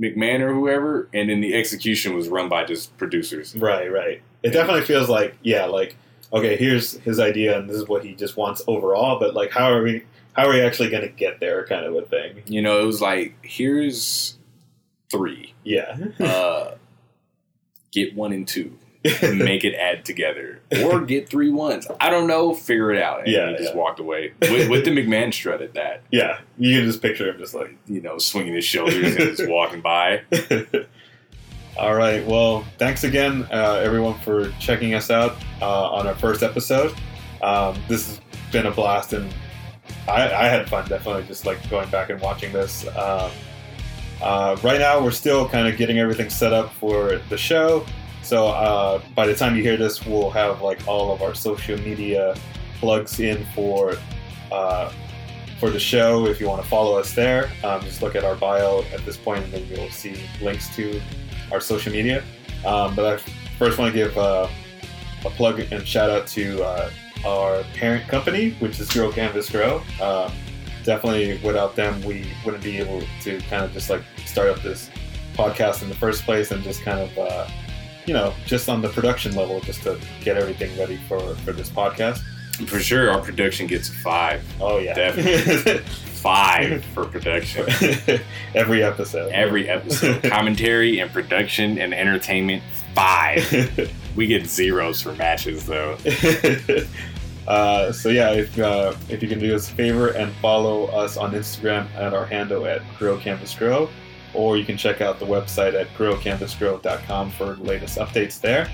McMahon or whoever, and then the execution was run by just producers. Right, right. It definitely feels like yeah, like okay, here's his idea, and this is what he just wants overall. But like, how are we? How are we actually going to get there? Kind of a thing. You know, it was like, here's three. Yeah. Uh, get one and two. and make it add together. Or get three ones. I don't know. Figure it out. And Yeah, he just yeah. walked away. With, with the McMahon strut at that. Yeah, you can just picture him just like You know, swinging his shoulders and just walking by. All right. Well, thanks again, uh, everyone, for checking us out uh, on our first episode. Um, this has been a blast, and I, I had fun definitely just like going back and watching this. Um, uh, right now, we're still kind of getting everything set up for the show. So uh, by the time you hear this, we'll have like all of our social media plugs in for uh, for the show. If you want to follow us there, um, just look at our bio at this point, and then you'll see links to our social media. Um, but I first want to give uh, a plug and shout out to uh, our parent company, which is Grow Canvas Grow. Definitely, without them, we wouldn't be able to kind of just like start up this podcast in the first place, and just kind of uh, you know just on the production level, just to get everything ready for for this podcast. For sure, our production gets a five. Oh yeah, Definitely. five for production. every episode. Every episode. Commentary and production and entertainment, five. we get zeros for matches, though. Uh, so yeah, if uh, if you can do us a favor and follow us on Instagram at our handle at Grow Canvas Grow, or you can check out the website at growcanvasgrow.com for latest updates there.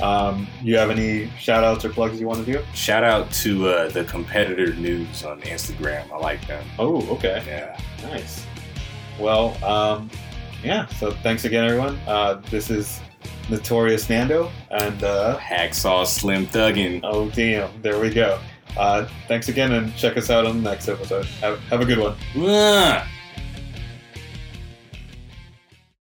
Um, you have any shout outs or plugs you want to do? Shout out to uh, the competitor news on Instagram. I like them. Oh, okay. Yeah. Nice. Well, um, yeah, so thanks again, everyone. Uh, this is Notorious Nando, and uh, Hacksaw Slim Thuggin. Oh, damn. There we go. Uh, thanks again, and check us out on the next episode. Have, have a good one.